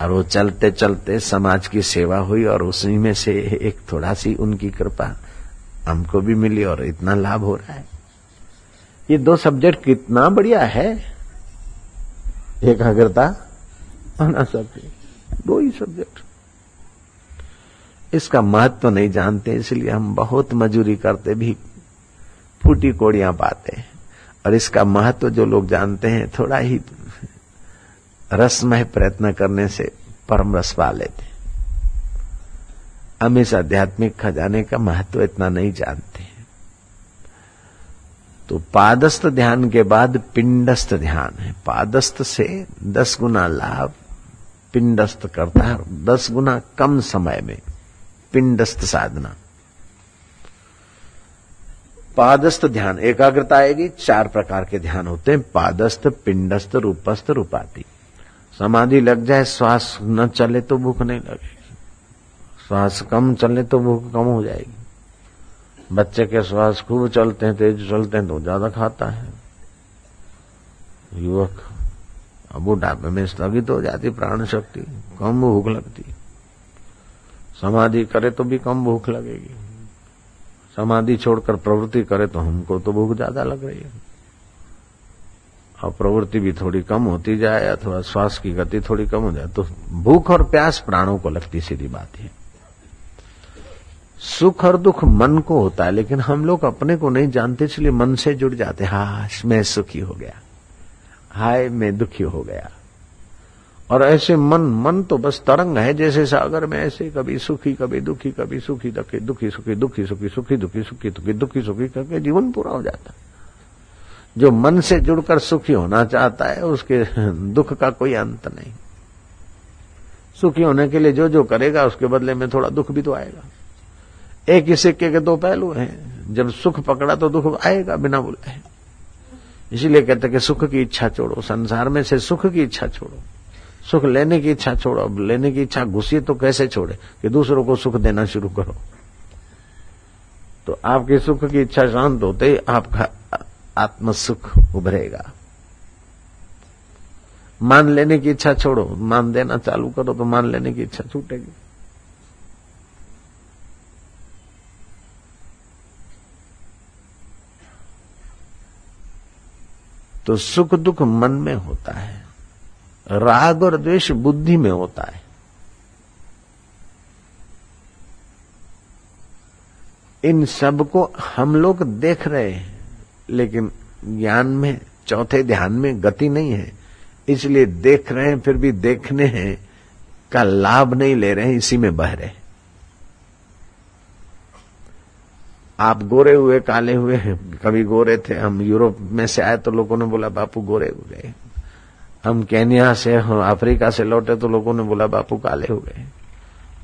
और वो चलते चलते समाज की सेवा हुई और उसी में से एक थोड़ा सी उनकी कृपा हमको भी मिली और इतना लाभ हो रहा है। ये दो सब्जेक्ट कितना बढ़िया है। एकाग्रता, अनासक्ति, दो ही सब्जेक्ट। इसका महत्व तो नहीं जानते, इसलिए हम बहुत मजूरी करते, भी फूटी कोड़ियाँ पाते हैं। और इसका महत्व तो जो लोग जानते हैं, थोड़ा ही रसमय प्रयत्न करने से परम रस पा लेते हम इस आध्यात्मिक खजाने का महत्व तो इतना नहीं जानते तो पादस्थ ध्यान के बाद पिंडस्थ ध्यान है। पादस्थ से दस गुना लाभ पिंडस्थ करता है दस गुना कम समय में पिंडस्थ साधना। पादस्थ ध्यान, एकाग्रता आएगी, चार प्रकार के ध्यान होते हैं, पादस्थ, पिंडस्थ, रूपस्थ रूपाती समाधि लग जाए, श्वास न चले तो भूख नहीं लगेगी। श्वास कम चले तो भूख कम हो जाएगी। बच्चे के श्वास खूब चलते हैं, तेज चलते हैं तो ज़्यादा खाता है। युवक अब बुढ़ापे में स्थगित हो जाती प्राण शक्ति कम भूख लगती। समाधि करे तो भी कम भूख लगेगी। समाधि छोड़कर प्रवृत्ति करे तो हमको तो भूख ज़्यादा लग रही है। और प्रवृत्ति भी थोड़ी कम होती जाए अथवा श्वास की गति थोड़ी कम हो जाए तो भूख और प्यास प्राणों को लगती सीधी बात है। सुख और दुख मन को होता है, लेकिन हम लोग अपने को नहीं जानते, इसलिए मन से जुड़ जाते हाश मैं सुखी हो गया। हाय, मैं दुखी हो गया। और ऐसे मन मन तो बस तरंग है, जैसे सागर में ऐसे कभी सुखी, कभी दुखी, कभी सुखी, दुखी दुखी, सुखी दुखी, सुखी सुखी, दुखी सुखी, दुखी दुखी, सुखी, करके जीवन पूरा हो जाता है। जो मन से जुड़कर सुखी होना चाहता है, उसके दुख का कोई अंत नहीं। सुखी होने के लिए जो जो करेगा, उसके बदले में थोड़ा दुख भी तो आएगा। एक ही सिक्के के दो पहलू हैं। जब सुख पकड़ा तो दुख आएगा, बिना बुलाए इसीलिए कहते कि सुख की इच्छा छोड़ो, संसार में से सुख की इच्छा छोड़ो। सुख लेने की इच्छा छोड़ो, अब लेने की इच्छा घुसी तो कैसे छोड़े कि दूसरों को सुख देना शुरू करो? तो आपके सुख की इच्छा शांत होते ही आपका आत्म सुख उभरेगा। मान लेने की इच्छा छोड़ो, मान देना चालू करो तो मान लेने की इच्छा छूटेगी। तो सुख दुख मन में होता है। राग और द्वेष बुद्धि में होता है। इन सबको हम लोग देख रहे हैं, लेकिन ज्ञान में, चौथे ध्यान में गति नहीं है। इसलिए देख रहे हैं, फिर भी देखने हैं, का लाभ नहीं ले रहे हैं, इसी में बह रहे हैं। आप गोरे हुए, काले हुए हैं, कभी गोरे थे, हम यूरोप में से आए तो लोगों ने बोला, बापू, गोरे हो। गए हम केनिया से हम अफ्रीका से लौटे तो लोगों ने बोला, बापू काले हो गए।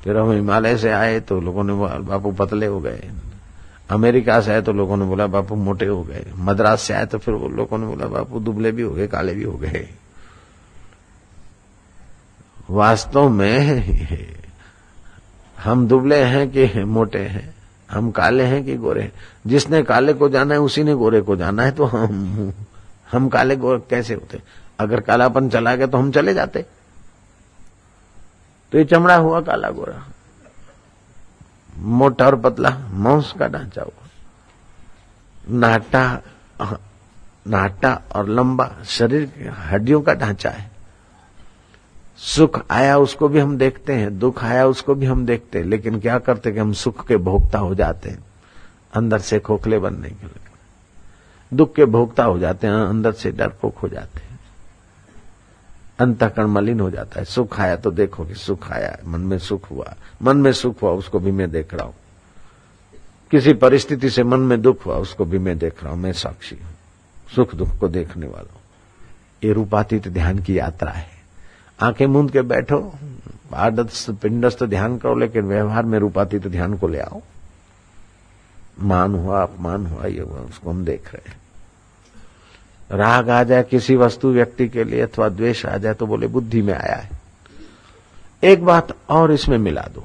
फिर हम हिमालय से आए तो लोगों ने बोला, बापू पतले हो गए। अमेरिका से आए तो लोगों ने बोला, बापू मोटे हो गए। मद्रास से आए तो फिर लोगों ने बोला, बापू दुबले भी हो गए, काले भी हो गए। वास्तव में हम दुबले हैं कि मोटे हैं? हम काले हैं कि गोरे हैं? जिसने काले को जाना है, उसी ने गोरे को जाना है तो हम हम काले गोरे कैसे होते अगर कालापन चला गया तो हम चले जाते। तो ये चमड़ा हुआ काला गोरा। मोटा और पतला, मांस का ढांचा हुआ। नाटा नाटा और लंबा शरीर हड्डियों का ढांचा है। सुख आया उसको भी हम देखते हैं, दुख आया उसको भी हम देखते हैं, लेकिन क्या करते कि हम सुख के भोक्ता हो जाते हैं, अंदर से खोखले बनने के लिए। दुख के भोक्ता हो जाते हैं, अंदर से डरपोक हो जाते हैं। अंतकरण मलिन हो जाता है। सुख आया तो देखो कि सुख आया, मन में सुख हुआ। मन में सुख हुआ, उसको भी मैं देख रहा हूँ। किसी परिस्थिति से मन में दुख हुआ, उसको भी मैं देख रहा हूँ, मैं साक्षी हूँ। सुख दुख को देखने वाला हूँ। ये रूपातीत ध्यान की यात्रा है। आँखें मूंद के बैठो आदत पिंडस्थ ध्यान करो, लेकिन व्यवहार में रूपातीत ध्यान को ले आओ। मान हुआ, अपमान हुआ, ये हुआ उसको हम देख रहे हैं। राग आ जाए किसी वस्तु व्यक्ति के लिए अथवा द्वेष आ जाए तो बोले, बुद्धि में आया है। एक बात और इसमें मिला दो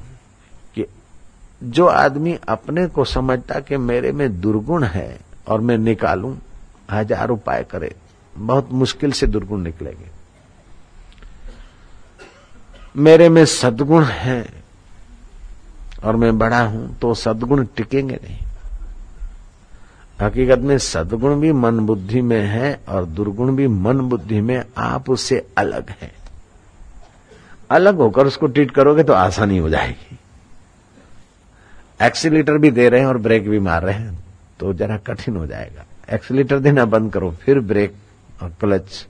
कि जो आदमी अपने को समझता कि मेरे में दुर्गुण है और मैं निकालूं, हज़ार उपाय करे, बहुत मुश्किल से दुर्गुण निकलेंगे। मेरे में सदगुण है और मैं बड़ा हूँ तो सदगुण टिकेंगे नहीं। हकीकत में सदगुण भी मन बुद्धि में है और दुर्गुण भी मन बुद्धि में आप उससे अलग है। अलग होकर उसको ट्रीट करोगे तो आसानी हो जाएगी। एक्सीटर भी दे रहे हैं और ब्रेक भी मार रहे हैं तो जरा कठिन हो जाएगा। एक्सीटर देना बंद करो, फिर ब्रेक और क्लच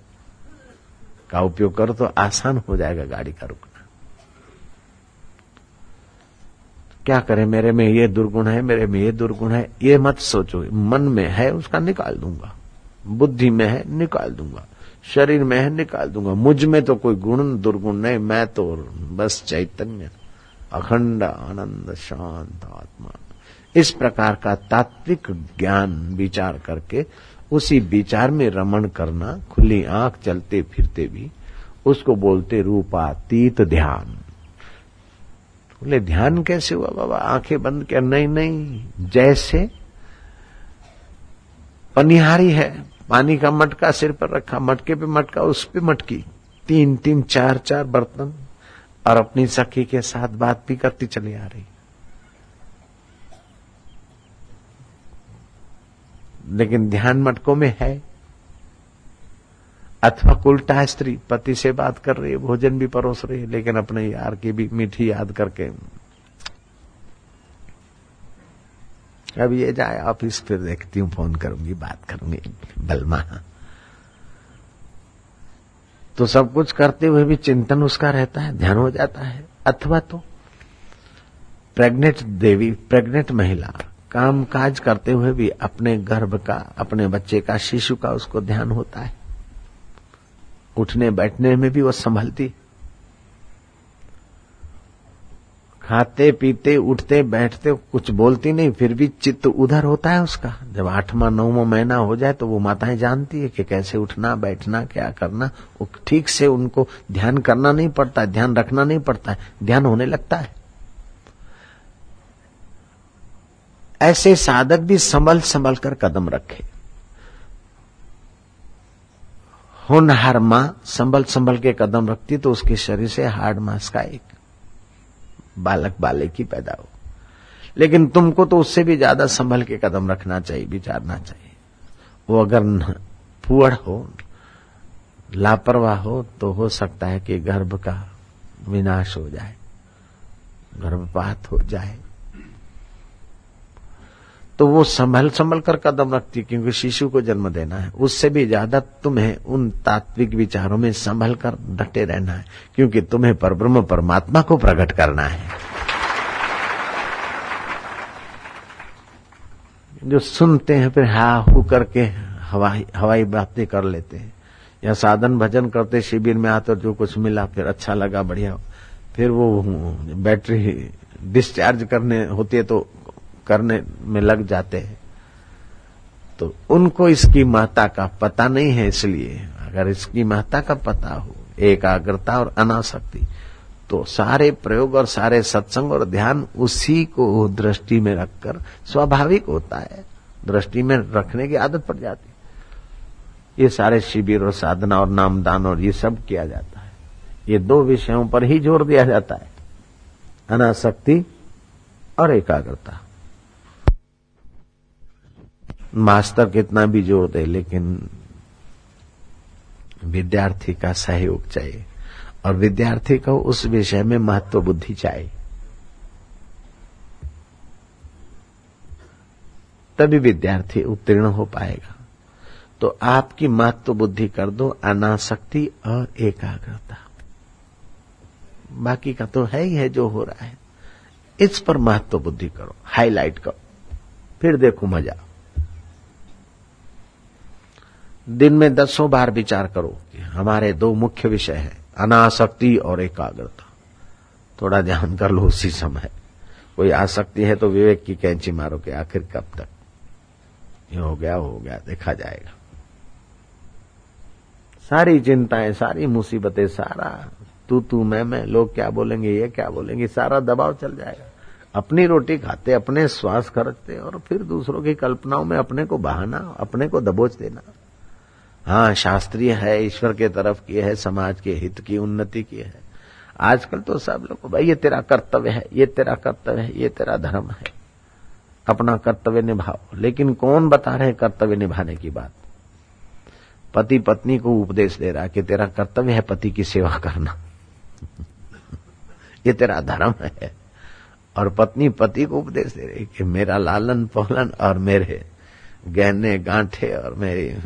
का उपयोग करो तो आसान हो जाएगा गाड़ी का रुकना क्या करें? मेरे में ये दुर्गुण है, मेरे में ये दुर्गुण है। ये मत सोचो। मन में है, उसका निकाल दूँगा। बुद्धि में है, निकाल दूँगा। शरीर में है, निकाल दूँगा। मुझमें तो कोई गुण, दुर्गुण नहीं। मैं तो बस चैतन्य, अखंड आनंद, शांत आत्मा। इस प्रकार का तात्विक ज्ञान विचार करके, उसी विचार में रमण करना, खुली आँख चलते फिरते भी, उसको बोलते रूपातीत ध्यान। बोले, ध्यान कैसे हुआ बाबा? आँखें बंद कर नहीं नहीं, जैसे पनिहारी है, पानी का मटका सिर पर रखा, मटके पे मटका, उस पे मटकी। तीन तीन, चार चार बर्तन, और अपनी सखी के साथ बात भी करती चली आ रही। लेकिन ध्यान मटकों में है। अथवा उल्टा स्त्री, पति से बात कर रही है, भोजन भी परोस रही है, लेकिन अपने यार की भी मीठी याद करके। अब ये जाए, ऑफ़िस फिर देखती हूँ, फ़ोन करूँगी, बात करूँगी, बलमा। तो सब कुछ करते हुए भी चिंतन उसका रहता है, ध्यान हो जाता है। अथवा तो प्रेग्नेंट देवी, प्रेग्नेंट महिला काम काज करते हुए भी अपने गर्भ का, अपने बच्चे का, शिशु का उसको ध्यान होता है। उठने बैठने में भी वो संभलती। खाते, पीते, उठते, बैठते, कुछ बोलती नहीं, फिर भी चित्त उधर होता है उसका। जब आठवा, नौवा महीना हो जाए तो वो माताएँ जानती है कि कैसे उठना, बैठना, क्या करना, वो ठीक से उनको ध्यान करना नहीं पड़ता, ध्यान रखना नहीं पड़ता है ध्यान होने लगता है। ऐसे साधक भी संभल संभल कर कदम रखे। होनहार माँ संभल संभल के कदम रखती तो उसके शरीर से हार्ड मास का एक बालक बालक पैदा हो। लेकिन तुमको तो उससे भी ज़्यादा संभल के कदम रखना चाहिए, विचारना चाहिए। वो अगर पुअड़ हो, लापरवाह हो तो हो सकता है कि गर्भ का विनाश हो जाए, गर्भपात हो जाए। तो वो संभल संभल कर कदम रखती क्योंकि शिशु को जन्म देना है। उससे भी ज़्यादा तुम्हें उन तात्विक विचारों में संभल कर डटे रहना है, क्योंकि तुम्हें परब्रह्म परमात्मा को प्रकट करना है। जो सुनते हैं, फिर हा हु करके हवाई हवाई बातें कर लेते हैं। या साधन भजन करते शिविर में आते जो कुछ मिला, फिर अच्छा लगा, बढ़िया। फिर वो बैटरी डिस्चार्ज करने होती है तो करने में लग जाते हैं। तो उनको इसकी महत्ता का पता नहीं है, इसलिए अगर इसकी महत्ता का पता हो, एकाग्रता और अनासक्ति तो सारे प्रयोग और सारे सत्संग और ध्यान उसी को दृष्टि में रखकर स्वाभाविक होता है। दृष्टि में रखने की आदत पड़ जाती है। ये सारे शिविर और साधना और नामदान और ये सब किया जाता है। ये दो विषयों पर ही ज़ोर दिया जाता है। अनासक्ति और एकाग्रता। मास्टर कितना भी ज़ोर दे, लेकिन विद्यार्थी का सहयोग चाहिए। और विद्यार्थी को उस विषय में महत्व बुद्धि चाहिए। तभी विद्यार्थी उत्तीर्ण हो पाएगा। तो आपकी महत्व बुद्धि कर दो, अनासक्ति और एकाग्रता। बाकी का तो है ही है जो हो रहा है। इस पर महत्व बुद्धि करो, हाईलाइट करो। फिर देखो मज़ा। दिन में दसों बार विचार करो कि हमारे दो मुख्य विषय हैं, अनासक्ति और एकाग्रता। थोड़ा ध्यान कर लो उसी समय। कोई आसक्ति है तो विवेक की कैंची मारो कि आखिर कब तक? ये हो गया हो गया, देखा जाएगा। सारी चिंताएँ, सारी मुसीबतें, सारा तू तू मैं मैं, लोग क्या बोलेंगे, ये क्या बोलेंगे, सारा दबाव चल जाएगा। अपनी रोटी खाते, अपने श्वास खर्चते और फिर दूसरों की कल्पनाओं में अपने को बहाना, अपने को दबोच देना। हाँ शास्त्रीय है, ईश्वर के तरफ़ की है, समाज के हित की उन्नति की है। आजकल तो सब लोग, भाई, ये तेरा कर्तव्य है, ये तेरा कर्तव्य है, ये तेरा धर्म है। अपना कर्तव्य निभाओ। लेकिन कौन बता रहे कर्तव्य निभाने की बात? पति पत्नी को उपदेश दे रहा कि तेरा कर्तव्य है पति की सेवा करना। ये तेरा धर्म है। और पत्नी पति को उपदेश दे रही कि मेरा लालन पालन और मेरे गहने गांठे और मेरी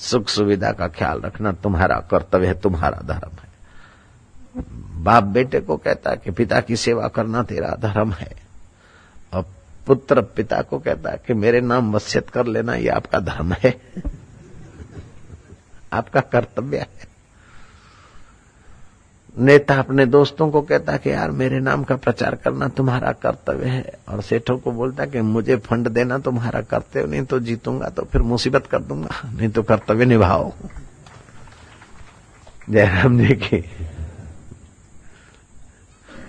सुख सुविधा का ख्याल रखना तुम्हारा कर्तव्य है, तुम्हारा धर्म है। बाप बेटे को कहता है कि पिता की सेवा करना तेरा धर्म है। और पुत्र पिता को कहता है कि मेरे नाम वसियत कर लेना, ये आपका धर्म है। आपका कर्तव्य है। नेता अपने दोस्तों को कहता कि यार, मेरे नाम का प्रचार करना तुम्हारा कर्तव्य है। और सेठों को बोलता कि मुझे फंड देना तुम्हारा कर्तव्य, नहीं तो जीतूँगा तो फिर मुसीबत कर दूँगा, नहीं तो कर्तव्य निभाओ। जयराम जी की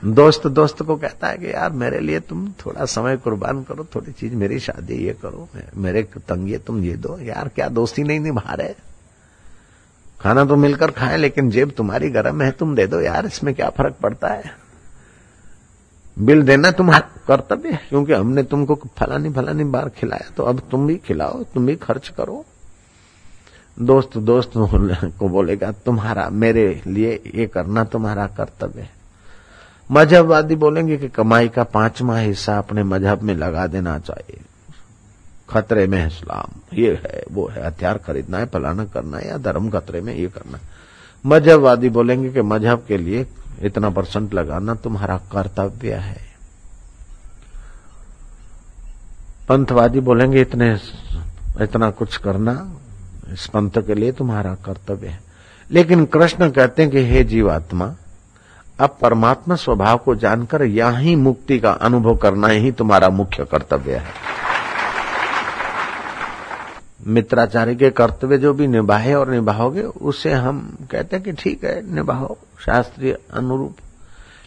दोस्त दोस्त को कहता है कि यार, मेरे लिए तुम थोड़ा समय कुर्बान करो, थोड़ी चीज़ मेरी शादी ये करो, मेरे तंगी तुम ये दो, यार क्या दोस्ती नहीं निभा रहे? खाना तो मिलकर खाए, लेकिन जेब तुम्हारी गर्म है, तुम दे दो यार, इसमें क्या फ़र्क पड़ता है? बिल देना तुम्हारा कर्तव्य है, क्योंकि हमने तुमको फलानी फलानी बार खिलाया तो अब तुम भी खिलाओ, तुम भी खर्च करो। दोस्त दोस्त को बोलेगा, तुम्हारा, मेरे लिए ये करना तुम्हारा कर्तव्य है। मजहबवादी बोलेंगे कि कमाई का पांचवा हिस्सा अपने मज़हब में लगा देना चाहिए। खतरे में है इस्लाम। ये है, वो है, हथियार खरीदना है, फलाना करना है, या धर्म खतरे में ये करना मजहबवादी बोलेंगे कि मज़हब के लिए इतना परसेंट लगाना तुम्हारा कर्तव्य है। पंथवादी बोलेंगे इतने, इतना कुछ करना इस पंथ के लिए तुम्हारा कर्तव्य है। लेकिन कृष्ण कहते हैं कि हे जीवात्मा, अब परमात्मा स्वभाव को जानकर यही मुक्ति का अनुभव करना ही तुम्हारा मुख्य कर्तव्य है। मित्राचार्य के कर्तव्य जो भी निभाए और निभाओगे, उसे हम कहते हैं कि ठीक है, निभाओ, शास्त्रीय अनुरूप।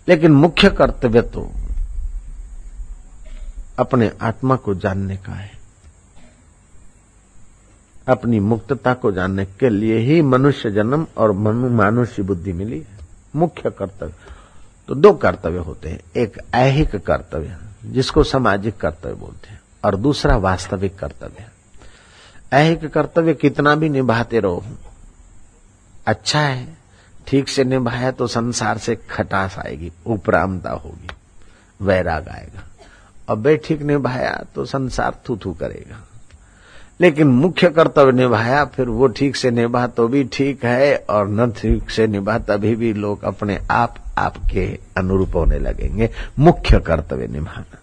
लेकिन मुख्य कर्तव्य तो अपने आत्मा को जानने का है। अपनी मुक्तता को जानने के लिए ही मनुष्य जन्म और मानुष्य बुद्धि मिली है। मुख्य कर्तव्य। तो दो कर्तव्य होते हैं। एक ऐहिक कर्तव्य, जिसको सामाजिक कर्तव्य बोलते हैं, और दूसरा वास्तविक कर्तव्य। ऐहिक कर्तव्य कितना भी निभाते रहो। अच्छा है, ठीक से निभाया तो संसार से खटास आएगी, उपरामता होगी, वैराग आएगा। और बे ठीक निभाया तो संसार थू थू करेगा। लेकिन मुख्य कर्तव्य निभाया, फिर वो ठीक से निभा तो भी ठीक है, और न ठीक से निभा तभी भी लोग अपने आप आपके अनुरूप होने लगेंगे। मुख्य कर्तव्य निभाना।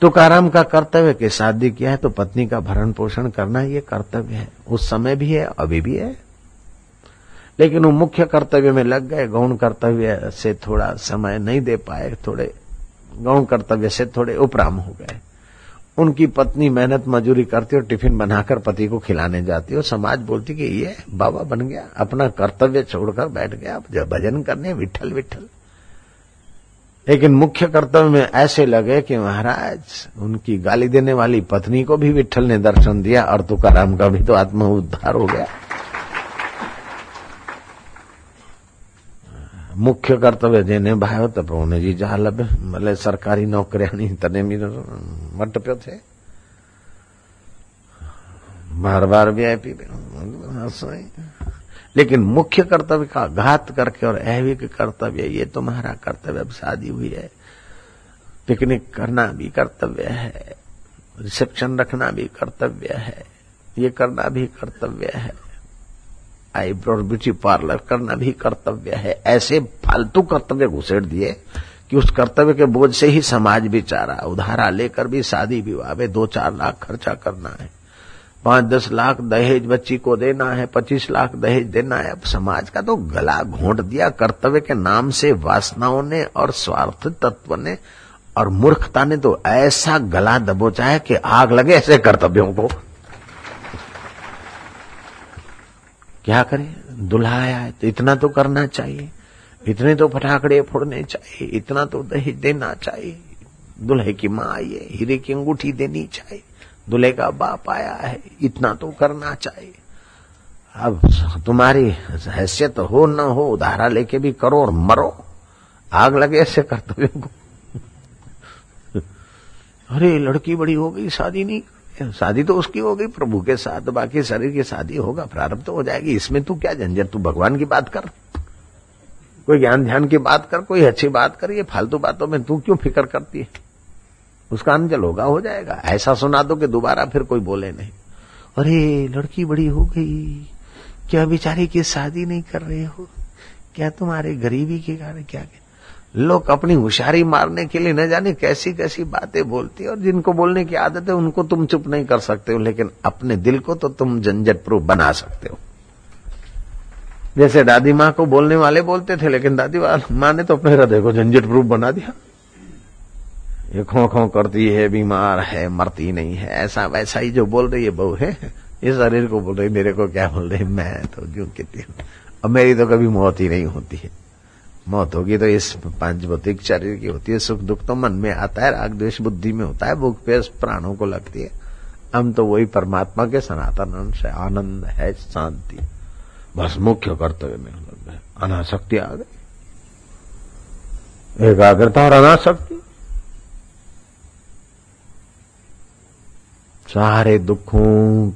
तुकाराम का कर्तव्य के शादी किया है तो पत्नी का भरण पोषण करना ये कर्तव्य है। उस समय भी है, अभी भी है। लेकिन वो मुख्य कर्तव्य में लग गए, गौण कर्तव्य से थोड़ा समय नहीं दे पाए, थोड़े गौण कर्तव्य से थोड़े उपराम हो गए। उनकी पत्नी मेहनत मजूरी करती और टिफ़िन बनाकर पति को खिलाने जाती और समाज बोलती कि ये बाबा बन गया, अपना कर्तव्य छोड़कर बैठ गया भजन करने विठल विठल लेकिन मुख्य कर्तव्य में ऐसे लगे कि महाराज, उनकी गाली देने वाली पत्नी को भी विठल ने दर्शन दिया, और तुकाराम का भी तो आत्म उद्धार हो गया। मुख्य कर्तव्य जेने भायो त उन्हें जी जहा लभे भले सरकारी नौकरियाँ तने भी मट पियो थे। बार बार वीआईपी लेकिन मुख्य कर्तव्य का घात करके और ऐविक कर्तव्य, ये तुम्हारा कर्तव्य अब शादी हुई है। पिकनिक करना भी कर्तव्य है। रिसेप्शन रखना भी कर्तव्य है। ये करना भी कर्तव्य है। आईब्रो ब्यूटी पार्लर करना भी कर्तव्य है। ऐसे फालतू कर्तव्य घुसेड़ दिए कि उस कर्तव्य के बोझ से ही समाज बिचारा उधारा लेकर भी शादी विवाह में दो चार लाख खर्चा करना है। पाँच दस लाख दहेज बच्ची को देना है, पच्चीस लाख दहेज देना है। अब समाज का तो गला घोंट दिया कर्तव्य के नाम से वासनाओं ने और स्वार्थ तत्व ने और मूर्खता ने तो ऐसा गला दबोचा है कि आग लगे ऐसे कर्तव्यों को। क्या करें? दुल्हा आया है तो इतना तो करना चाहिए। इतने तो फटाकड़े फोड़ने चाहिए। इतना तो दहेज देना चाहिए। दुल्हे की माँ आई है, हीरे की अंगूठी देनी चाहिए। दुल्हे का बाप आया है, इतना तो करना चाहिए। अब तुम्हारी हैसियत हो न हो, उधारा लेके भी करो और मरो। आग लगे ऐसे कर्तव्य को। अरे, लड़की बड़ी हो गई, शादी नहीं शादी तो उसकी हो गई, प्रभु के साथ, बाकी शरीर की शादी होगा प्रारंभ तो हो जाएगी। इसमें तू क्या झंझट, तू भगवान की बात कर। कोई ज्ञान ध्यान की बात कर, कोई अच्छी बात कर, ये फालतू बातों में तू क्यों फ़िक्र करती है? उसका अंजल होगा, हो जाएगा। ऐसा सुना दो कि दोबारा फिर कोई बोले नहीं। अरे, लड़की बड़ी हो गई। क्या बेचारी की शादी नहीं कर रहे हो? क्या तुम्हारे गरीबी के कारण क्या क्या? लोग अपनी होशियारी मारने के लिए न जाने कैसी कैसी बातें बोलती है और जिनको बोलने की आदत है, उनको तुम चुप नहीं कर सकते हो, लेकिन अपने दिल को तो तुम झंझट प्रूफ बना सकते हो। जैसे दादी माँ को बोलने वाले बोलते थे, लेकिन दादी माँ ने तो अपने हृदय को झंझट प्रूफ बना दिया। ये खो खो करती है, बीमार है, मरती नहीं है, ऐसा वैसा ही जो बोल रही है बहू, है? इस शरीर को बोल रही मेरे को क्या बोल रही मैं तो क्यों कहती हूँ? अब मेरी तो कभी मौत ही नहीं होती है। मौत होगी तो इस पाँच भौतिक शरीर की होती है, सुख दुख तो मन में आता है, राग द्वेष बुद्धि में होता है, भूख प्यास प्राणों को लगती है। हम तो वही परमात्मा के सनातन अंश है, आनंद है, शांति। बस मुख्य कर्तव्य में अनाशक्ति आ गई। एकाग्रता और अनाशक्ति सारे दुखों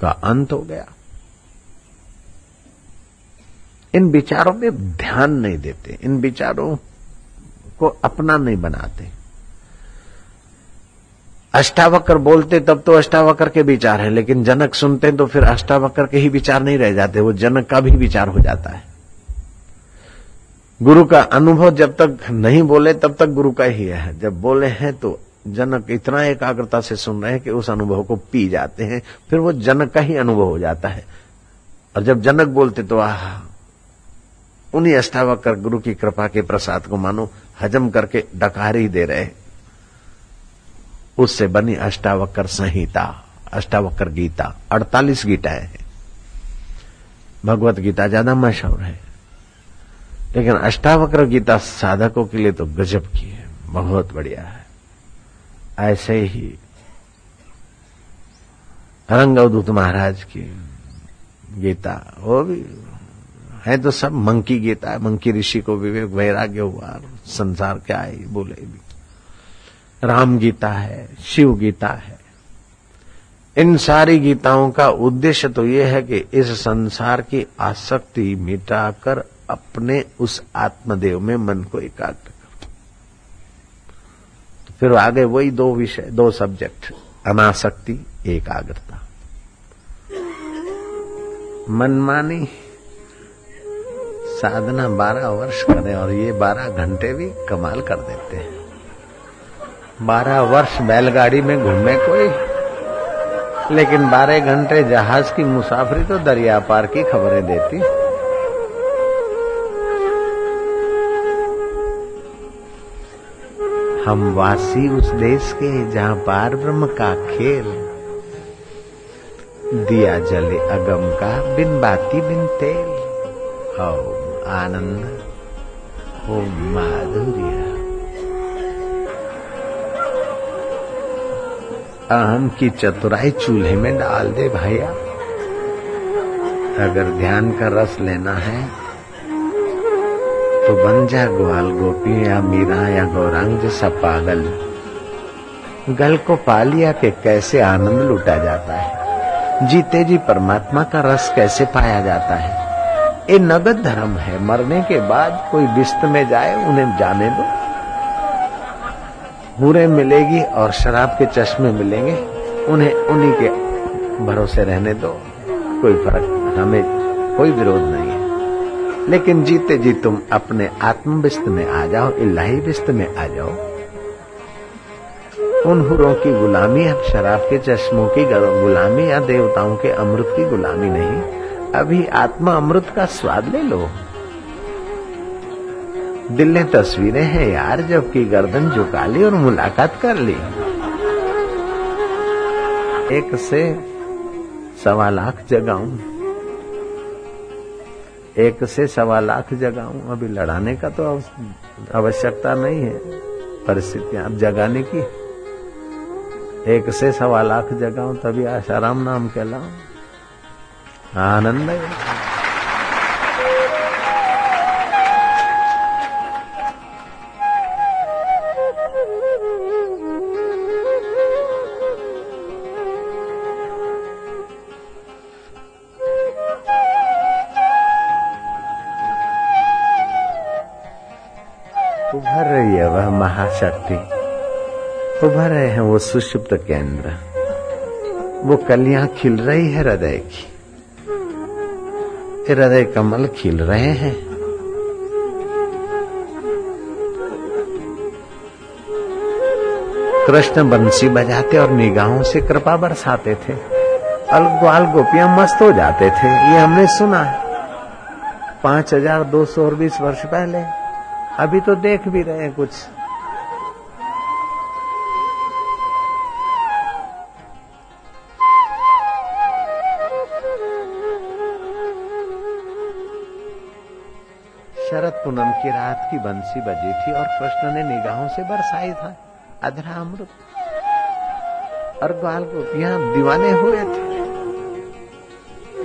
का अंत हो गया। इन विचारों में ध्यान नहीं देते, इन विचारों को अपना नहीं बनाते। अष्टावक्र बोलते तब तो अष्टावक्र के विचार है, लेकिन जनक सुनते तो फिर अष्टावक्र के ही विचार नहीं रह जाते, वो जनक का भी विचार हो जाता है। गुरु का अनुभव जब तक नहीं बोले, तब तक गुरु का ही है। जब बोले हैं तो जनक इतना एकाग्रता से सुन रहे हैं कि उस अनुभव को पी जाते हैं, फिर वो जनक का ही अनुभव हो जाता है। और जब जनक बोलते तो आह, उन्हीं अष्टावक्र गुरु की कृपा के प्रसाद को मानो, हजम करके डकार ही दे रहे उससे बनी अष्टावक्र संहिता, अष्टावक्र गीता, अड़तालीस गीताएँ हैं। भगवत गीता ज़्यादा मशहूर है। लेकिन अष्टावक्र गीता साधकों के लिए तो गजब की है, बहुत बढ़िया है। ऐसे ही रंग अवधूत महाराज की गीता, वो भी है तो सब मंकी गीता है। मंकी ऋषि को विवेक वैराग्य हुआ, संसार क्या है बोले भी। राम गीता है, शिव गीता है। इन सारी गीताओं का उद्देश्य तो यह है कि इस संसार की आसक्ति मिटाकर अपने उस आत्मदेव में मन को एकाग्र फिर आगे वही दो विषय, दो सब्जेक्ट अनासक्ति, एकाग्रता। मनमानी साधना बारह वर्ष करें और ये बारह घंटे भी कमाल कर देते हैं। बारह वर्ष बैलगाड़ी में घूमे कोई, लेकिन बारह घंटे जहाज़ की मुसाफरी तो दरिया पार की खबरें देती। हम वासी उस देश के जहाँ पार ब्रह्म का खेल दिया जले अगम का बिन बाती बिन तेल। ओम आनंद ओम माधुर्य। अहम की चतुराई चूल्हे में डाल दे भैया अगर ध्यान का रस लेना है तो बन जा ग्वाल गोपी या मीरा या गौरांग जैसा पागल गल को पा लिया के कैसे आनंद लूटा जाता है? जीते जी परमात्मा का रस कैसे पाया जाता है? ये नगद धर्म है, मरने के बाद कोई बिस्त में जाए, उन्हें जाने दो। हूरें मिलेगी और शराब के चश्मे मिलेंगे, उन्हें उन्हीं के भरोसे रहने दो। कोई फ़र्क, हमें कोई विरोध नहीं। लेकिन जीते जी तुम अपने आत्मविस्त में आ जाओ इलाही विस्त में आ जाओ। उन हुरों की गुलामी अब शराब के चश्मों की गुलामी या देवताओं के अमृत की गुलामी नहीं। अभी आत्मा अमृत का स्वाद ले लो। दिल ने तस्वीरें हैं यार, जबकि गर्दन झुका ली और मुलाकात कर ली। एक से सवा लाख जगाऊं। एक से सवा लाख जगाऊं। अभी लड़ाने का तो आवश्यकता नहीं है। परिस्थितियाँ अब जगाने की एक से सवा लाख जगाऊं तभी आशाराम नाम कहलाऊ। आनंद है। महाशक्ति उभर रहे हैं वो सुषुप्त केंद्र। वो कलियाँ खिल रही है हृदय की। हृदय कमल खिल रहे हैं। कृष्ण बंसी बजाते और निगाहों से कृपा बरसाते थे। अल ग्वाल गोपियाँ मस्त हो जाते थे, ये हमने सुना है। पाँच हज़ार दो सौ और बीस वर्ष पहले। अभी तो देख भी रहे हैं कुछ। पूनम की रात की बंसी बजी थी और कृष्ण ने निगाहों से बरसाई था। अधरा अमृत और ग्वाल गोपियाँ दीवाने हुए थे।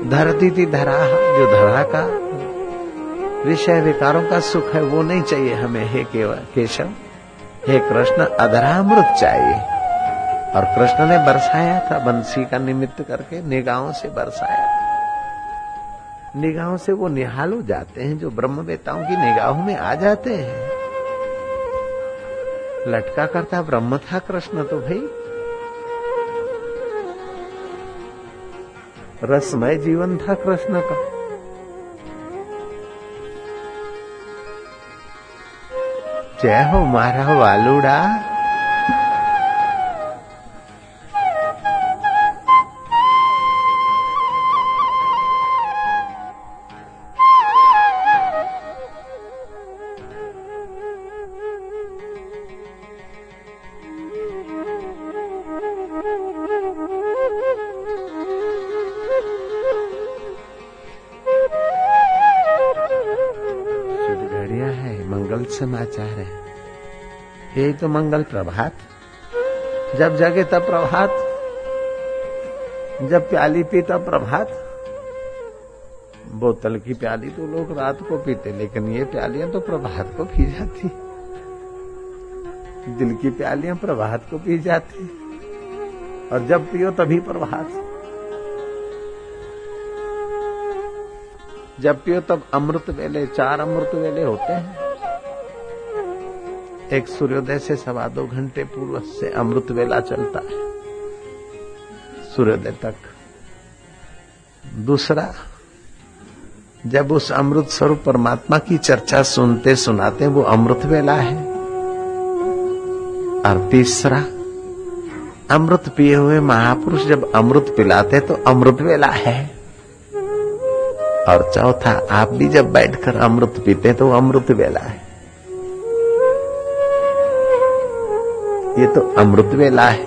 धरती थी धरा, जो धरा का विषय विकारों का सुख है, वो नहीं चाहिए हमें। हे केशव, हे कृष्ण, अधरामृत चाहिए। और कृष्ण ने बरसाया था, बंसी का निमित्त करके निगाहों से बरसाया निगाहों से वो निहाल जाते हैं, जो ब्रह्म ब्रह्मवेताओं की निगाहों में आ जाते हैं। लटका करता ब्रह्म था कृष्ण तो भाई। रसमय जीवन था कृष्ण का। जय हो मारा वालुड़ा। मंगल रहे है। यही तो मंगल प्रभात। जब जगे तब प्रभात। जब प्याली पी तब प्रभात। बोतल की प्याली तो लोग रात को पीते, लेकिन ये प्यालियाँ तो प्रभात को पी जाती। दिल की प्यालियाँ प्रभात को पी जाती। और जब पियो तभी प्रभात। जब पियो तब अमृत वेले, चार अमृत वेले होते हैं। एक सूर्योदय से सवा दो घंटे पूर्व से अमृत वेला चलता है। सूर्योदय तक। दूसरा, जब उस अमृत स्वरूप परमात्मा की चर्चा सुनते सुनाते वो अमृत वेला है। और तीसरा, अमृत पिए हुए महापुरुष जब अमृत पिलाते तो अमृत वेला है। और चौथा, आप भी जब बैठकर अमृत पीते तो अमृत वेला है। ये तो अमृत वेला है।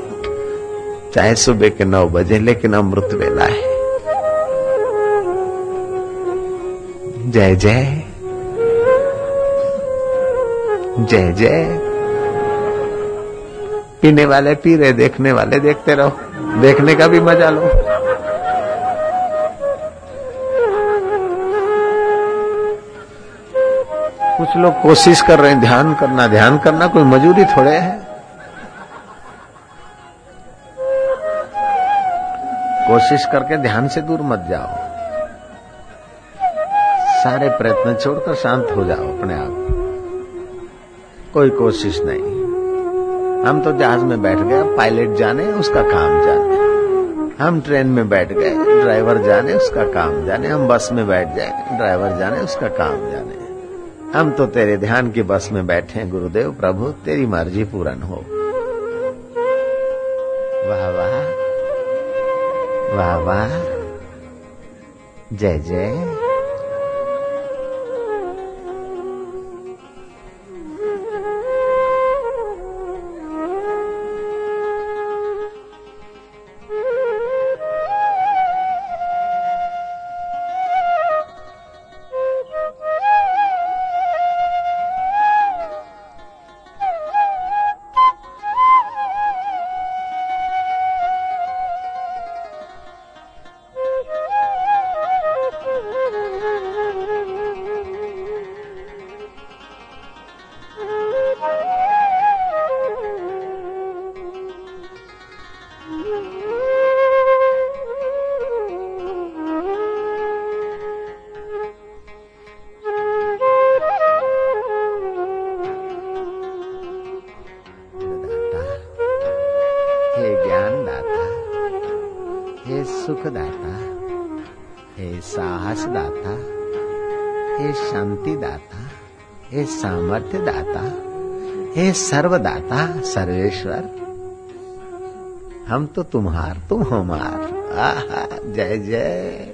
चाहे सुबह के नौ बजे, लेकिन अमृत वेला है। जय जय। जय जय। पीने वाले पी रहे देखने वाले, देखते रहो। देखने का भी मज़ा लो। कुछ लोग कोशिश कर रहे हैं, ध्यान करना ध्यान करना, कोई मजूरी थोड़े है। कोशिश करके ध्यान से दूर मत जाओ। सारे प्रयत्न छोड़कर शांत हो जाओ अपने आप। कोई कोशिश नहीं। हम तो जहाज़ में बैठ गए पायलट जाने, उसका काम जाने। हम ट्रेन में बैठ गए, ड्राइवर जाने, उसका काम जाने। हम बस में बैठ जाए ड्राइवर जाने, उसका काम जाने। हम तो तेरे ध्यान की बस में बैठे गुरुदेव प्रभु, तेरी मर्ज़ी पूरन हो। वाह वाह। वाह वाह। जय जय। शांति दाता हे सामर्थ्य दाता हे सर्वदाता, सर्वेश्वर। हम तो तुम्हार तुम हमार। आहा, जय जय।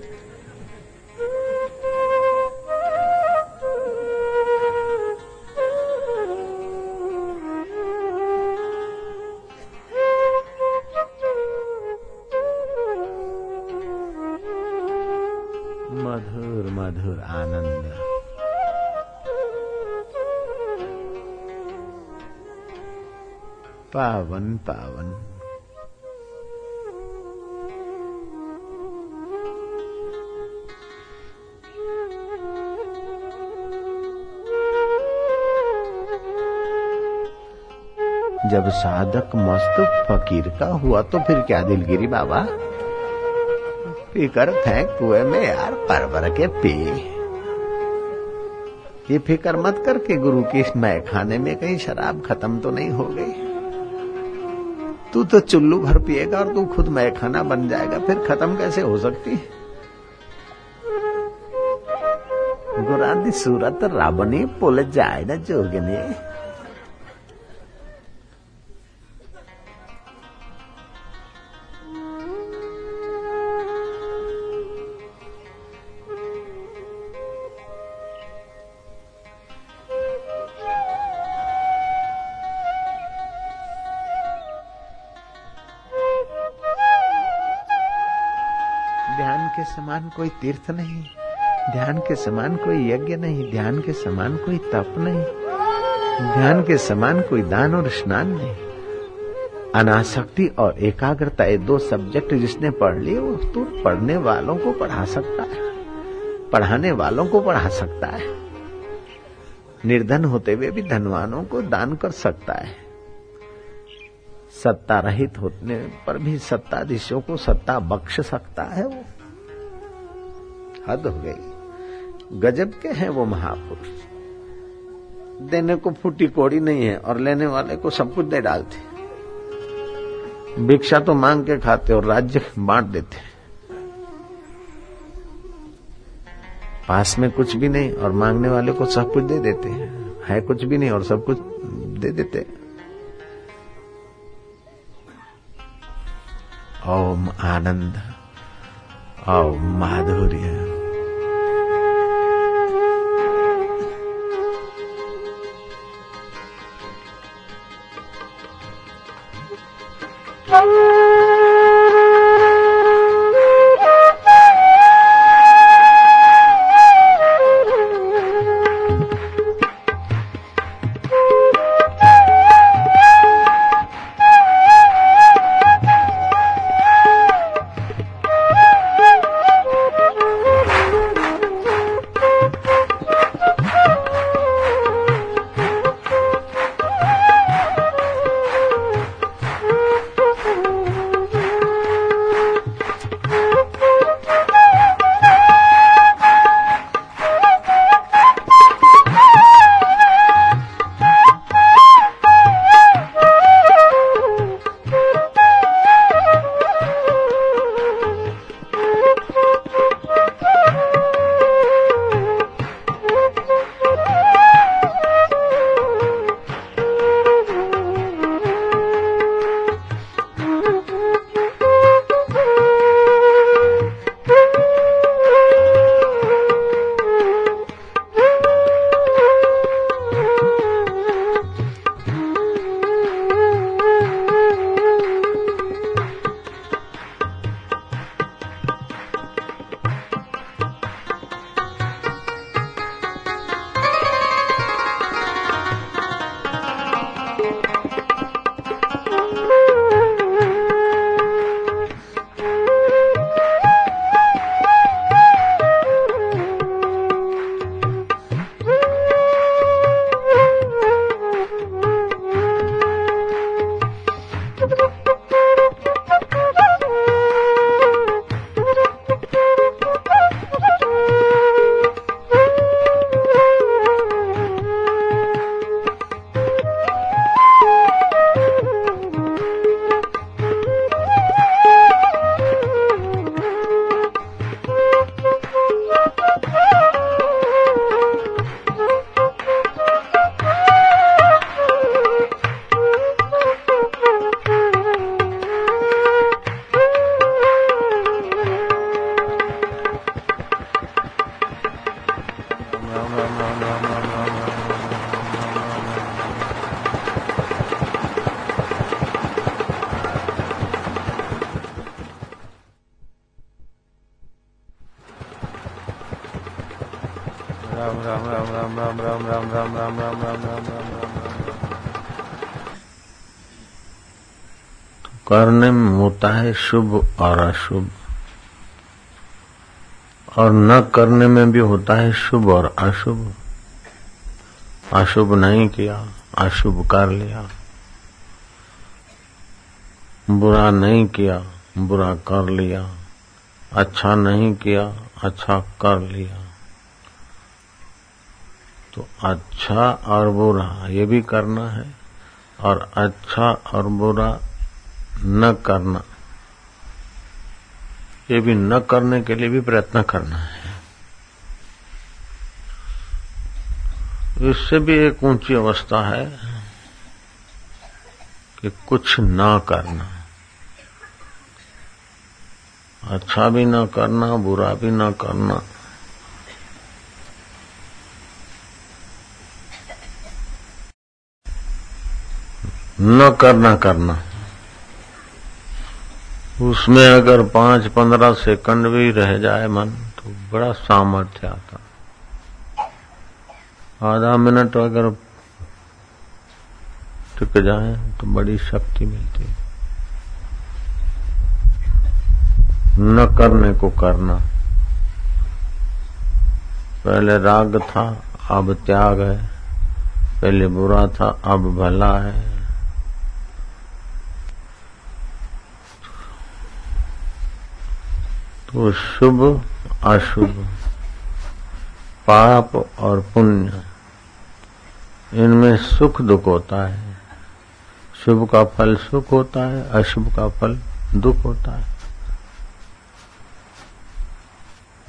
पावन पावन। जब साधक मस्त फकीर का हुआ तो फिर क्या दिलगिरी बाबा? फिकर फेंक कुएँ में यार पर भर के पी। ये फ़िक्र मत करके गुरु की मैं खाने में कहीं शराब खत्म तो नहीं हो गई। तू तो चुल्लू भर पिएगा और तू खुद मैं खाना बन जाएगा, फिर खत्म कैसे हो सकती? गुरादी सूरत राबनी पुल जाए ना जोगनी। समान कोई तीर्थ नहीं, ध्यान के समान कोई यज्ञ नहीं, ध्यान के समान कोई तप नहीं, ध्यान के समान कोई दान और स्नान नहीं। अनासक्ति और एकाग्रता ये दो सब्जेक्ट जिसने पढ़ लिए, वो तो पढ़ने वालों को पढ़ा सकता है, पढ़ाने वालों को पढ़ा सकता है। निर्धन होते हुए भी धनवानों को दान कर सकता है। सत्ता रहित होने पर भी सत्ताधीशों को सत्ता बख्श सकता है वो। हद हो गई। गजब के हैं वो महापुरुष। देने को फूटी कोड़ी नहीं है और लेने वाले को सब कुछ दे डालते भिक्षा तो मांग के खाते और राज्य बांट देते पास में कुछ भी नहीं और मांगने वाले को सब कुछ दे देते हैं। कुछ भी नहीं और सब कुछ दे देते ओम आनंद, ओम माधुर्य। Oh! है शुभ और अशुभ। और न करने में भी होता है शुभ और अशुभ। अशुभ नहीं किया, अशुभ कर लिया। बुरा नहीं किया, बुरा कर लिया। अच्छा नहीं किया अच्छा कर लिया। तो अच्छा और बुरा, ये भी करना है। और अच्छा और बुरा न करना। ये भी न करने के लिए भी प्रयत्न करना है। इससे भी एक ऊँची अवस्था है कि कुछ ना करना। अच्छा भी ना करना, बुरा भी ना करना। न करना करना। उसमें अगर पाँच पंद्रह सेकंड भी रह जाए मन तो बड़ा सामर्थ्य आता। आधा मिनट अगर टिक जाए तो बड़ी शक्ति मिलती। है न करने को करना। पहले राग था, अब त्याग है। पहले बुरा था, अब भला है। तो शुभ अशुभ, पाप और पुण्य, इनमें सुख दुख होता है। शुभ का फल सुख होता है, अशुभ का फल दुख होता है।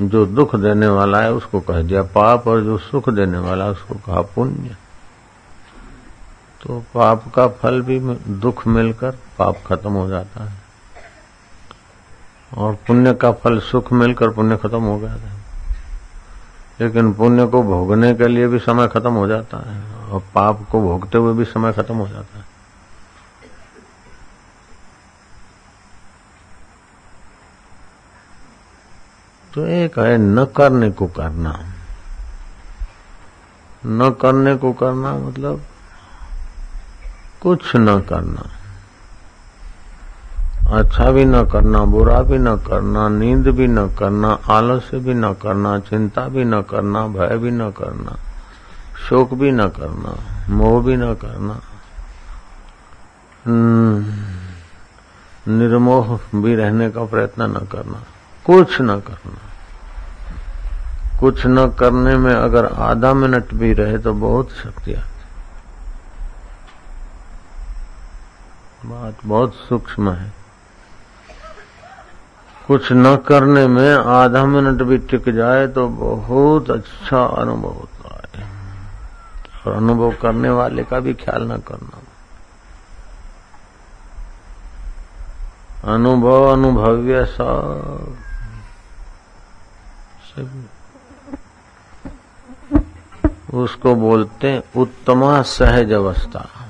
जो दुख देने वाला है उसको कह दिया पाप, और जो सुख देने वाला है उसको कहा पुण्य। तो पाप का फल भी दुख मिलकर पाप खत्म हो जाता है। और पुण्य का फल सुख मिलकर पुण्य खत्म हो गया था। लेकिन पुण्य को भोगने के लिए भी समय खत्म हो जाता है और पाप को भोगते हुए भी समय खत्म हो जाता है। तो एक है न करने को करना। न करने को करना मतलब कुछ न करना। अच्छा भी न करना, बुरा भी न करना, नींद भी न करना आलस्य भी न करना, चिंता भी न करना, भय भी न करना, शोक भी न करना, मोह भी न करना निर्मोह भी रहने का प्रयत्न न करना, कुछ न करना। कुछ न करने में अगर आधा मिनट भी रहे तो बहुत शक्ति आती बात बहुत सूक्ष्म है। कुछ न करने में आधा मिनट भी टिक जाए तो बहुत अच्छा अनुभव होता है। और अनुभव करने वाले का भी ख्याल न करना। अनुभव, अनुभव्य सब। उसको बोलते उत्तमा सहज अवस्था।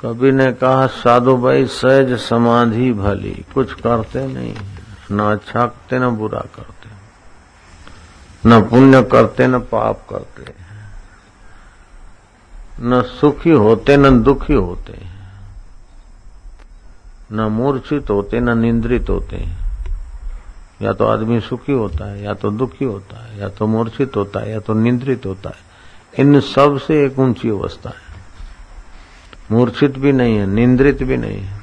कभी ने कहा, साधु भाई, सहज समाधि भली। कुछ करते नहीं, न अच्छा करते न बुरा करते। न पुण्य करते, न पाप करते। न सुखी होते, न दुखी होते। न मूर्छित होते, न निंद्रित होते। या तो आदमी सुखी होता है, या तो दुखी होता है, या तो मूर्छित होता है, या तो निंद्रित होता है। इन सबसे एक ऊँची अवस्था है। मूर्छित भी नहीं है निंद्रित भी नहीं है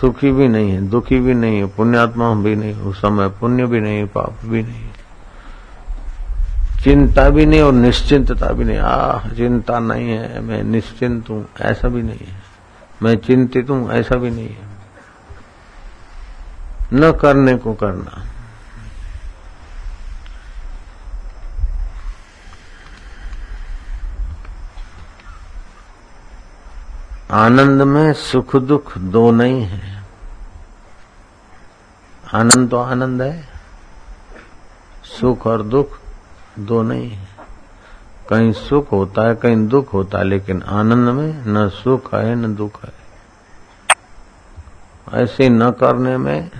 सुखी भी नहीं है दुखी भी नहीं है पुण्यात्मा भी नहीं उस समय पुण्य भी नहीं पाप भी नहीं चिंता भी नहीं और निश्चिंतता भी नहीं आ चिंता नहीं है मैं निश्चिंत हूँ ऐसा भी नहीं है मैं चिंतित हूँ ऐसा भी नहीं है न करने को करना आनंद में सुख दुख दो नहीं है। आनंद तो आनंद है, सुख और दुख दो नहीं है। कहीं सुख होता है, कहीं दुख होता है, लेकिन आनंद में न सुख है, न दुख है। ऐसे न करने में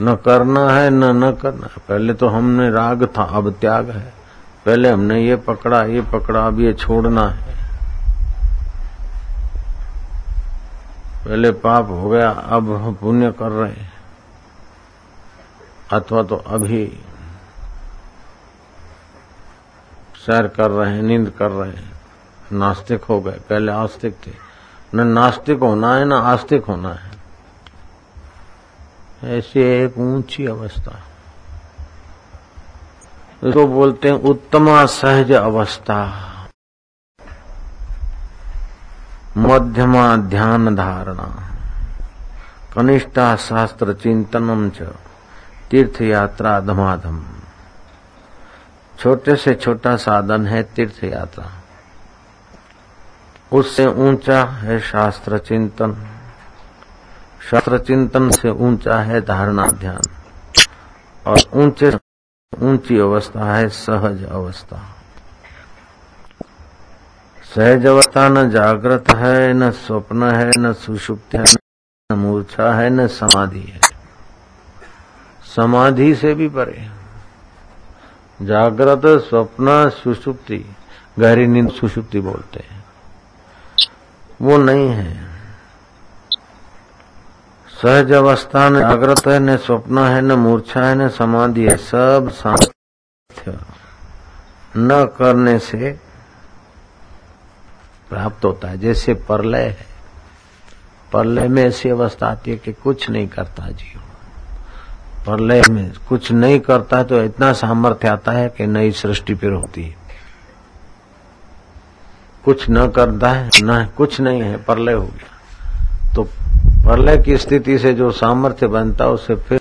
न करना है, न न करना है। पहले तो हमने राग था, अब त्याग है। पहले हमने ये पकड़ा ये पकड़ा, अब ये छोड़ना है। पहले पाप हो गया, अब हम पुण्य कर रहे हैं। अथवा तो अभी सैर कर रहे हैं, नींद कर रहे हैं। नास्तिक हो गए, पहले आस्तिक थे। न नास्तिक होना है, न आस्तिक होना है। ऐसी एक ऊँची अवस्था इसको बोलते हैं उत्तमा सहज अवस्था। मध्यमा ध्यान धारणा। कनिष्ठा शास्त्र चिंतनम च तीर्थ यात्रा धमाधम। छोटे से छोटा साधन है तीर्थ यात्रा उससे ऊँचा है शास्त्र चिंतन। शास्त्र चिंतन से ऊँचा है धारणा ध्यान। और ऊँचे ऊँची अवस्था है, सहज अवस्था। सहज अवस्था न जागृत है, न स्वप्न है, न सुषुप्त है, न मूर्छा है, न समाधि है। समाधि से भी परे। जागृत, स्वप्न, सुषुप्ति, गहरी नींद सुषुप्ति बोलते हैं। वो नहीं है। सहज अवस्था न जागृत है, न स्वप्न है, न मूर्छा है, न समाधि है, सब सामर्थ्य। न करने से प्राप्त होता है, जैसे परलय है। परलय में ऐसी अवस्था आती है कि कुछ नहीं करता जीव परलय में कुछ नहीं करता तो इतना सामर्थ्य आता है कि नई सृष्टि फिर होती है। कुछ न करता है, न, कुछ नहीं है, परलय हो गया। प्रलय की स्थिति से जो सामर्थ्य बनता उसे फिर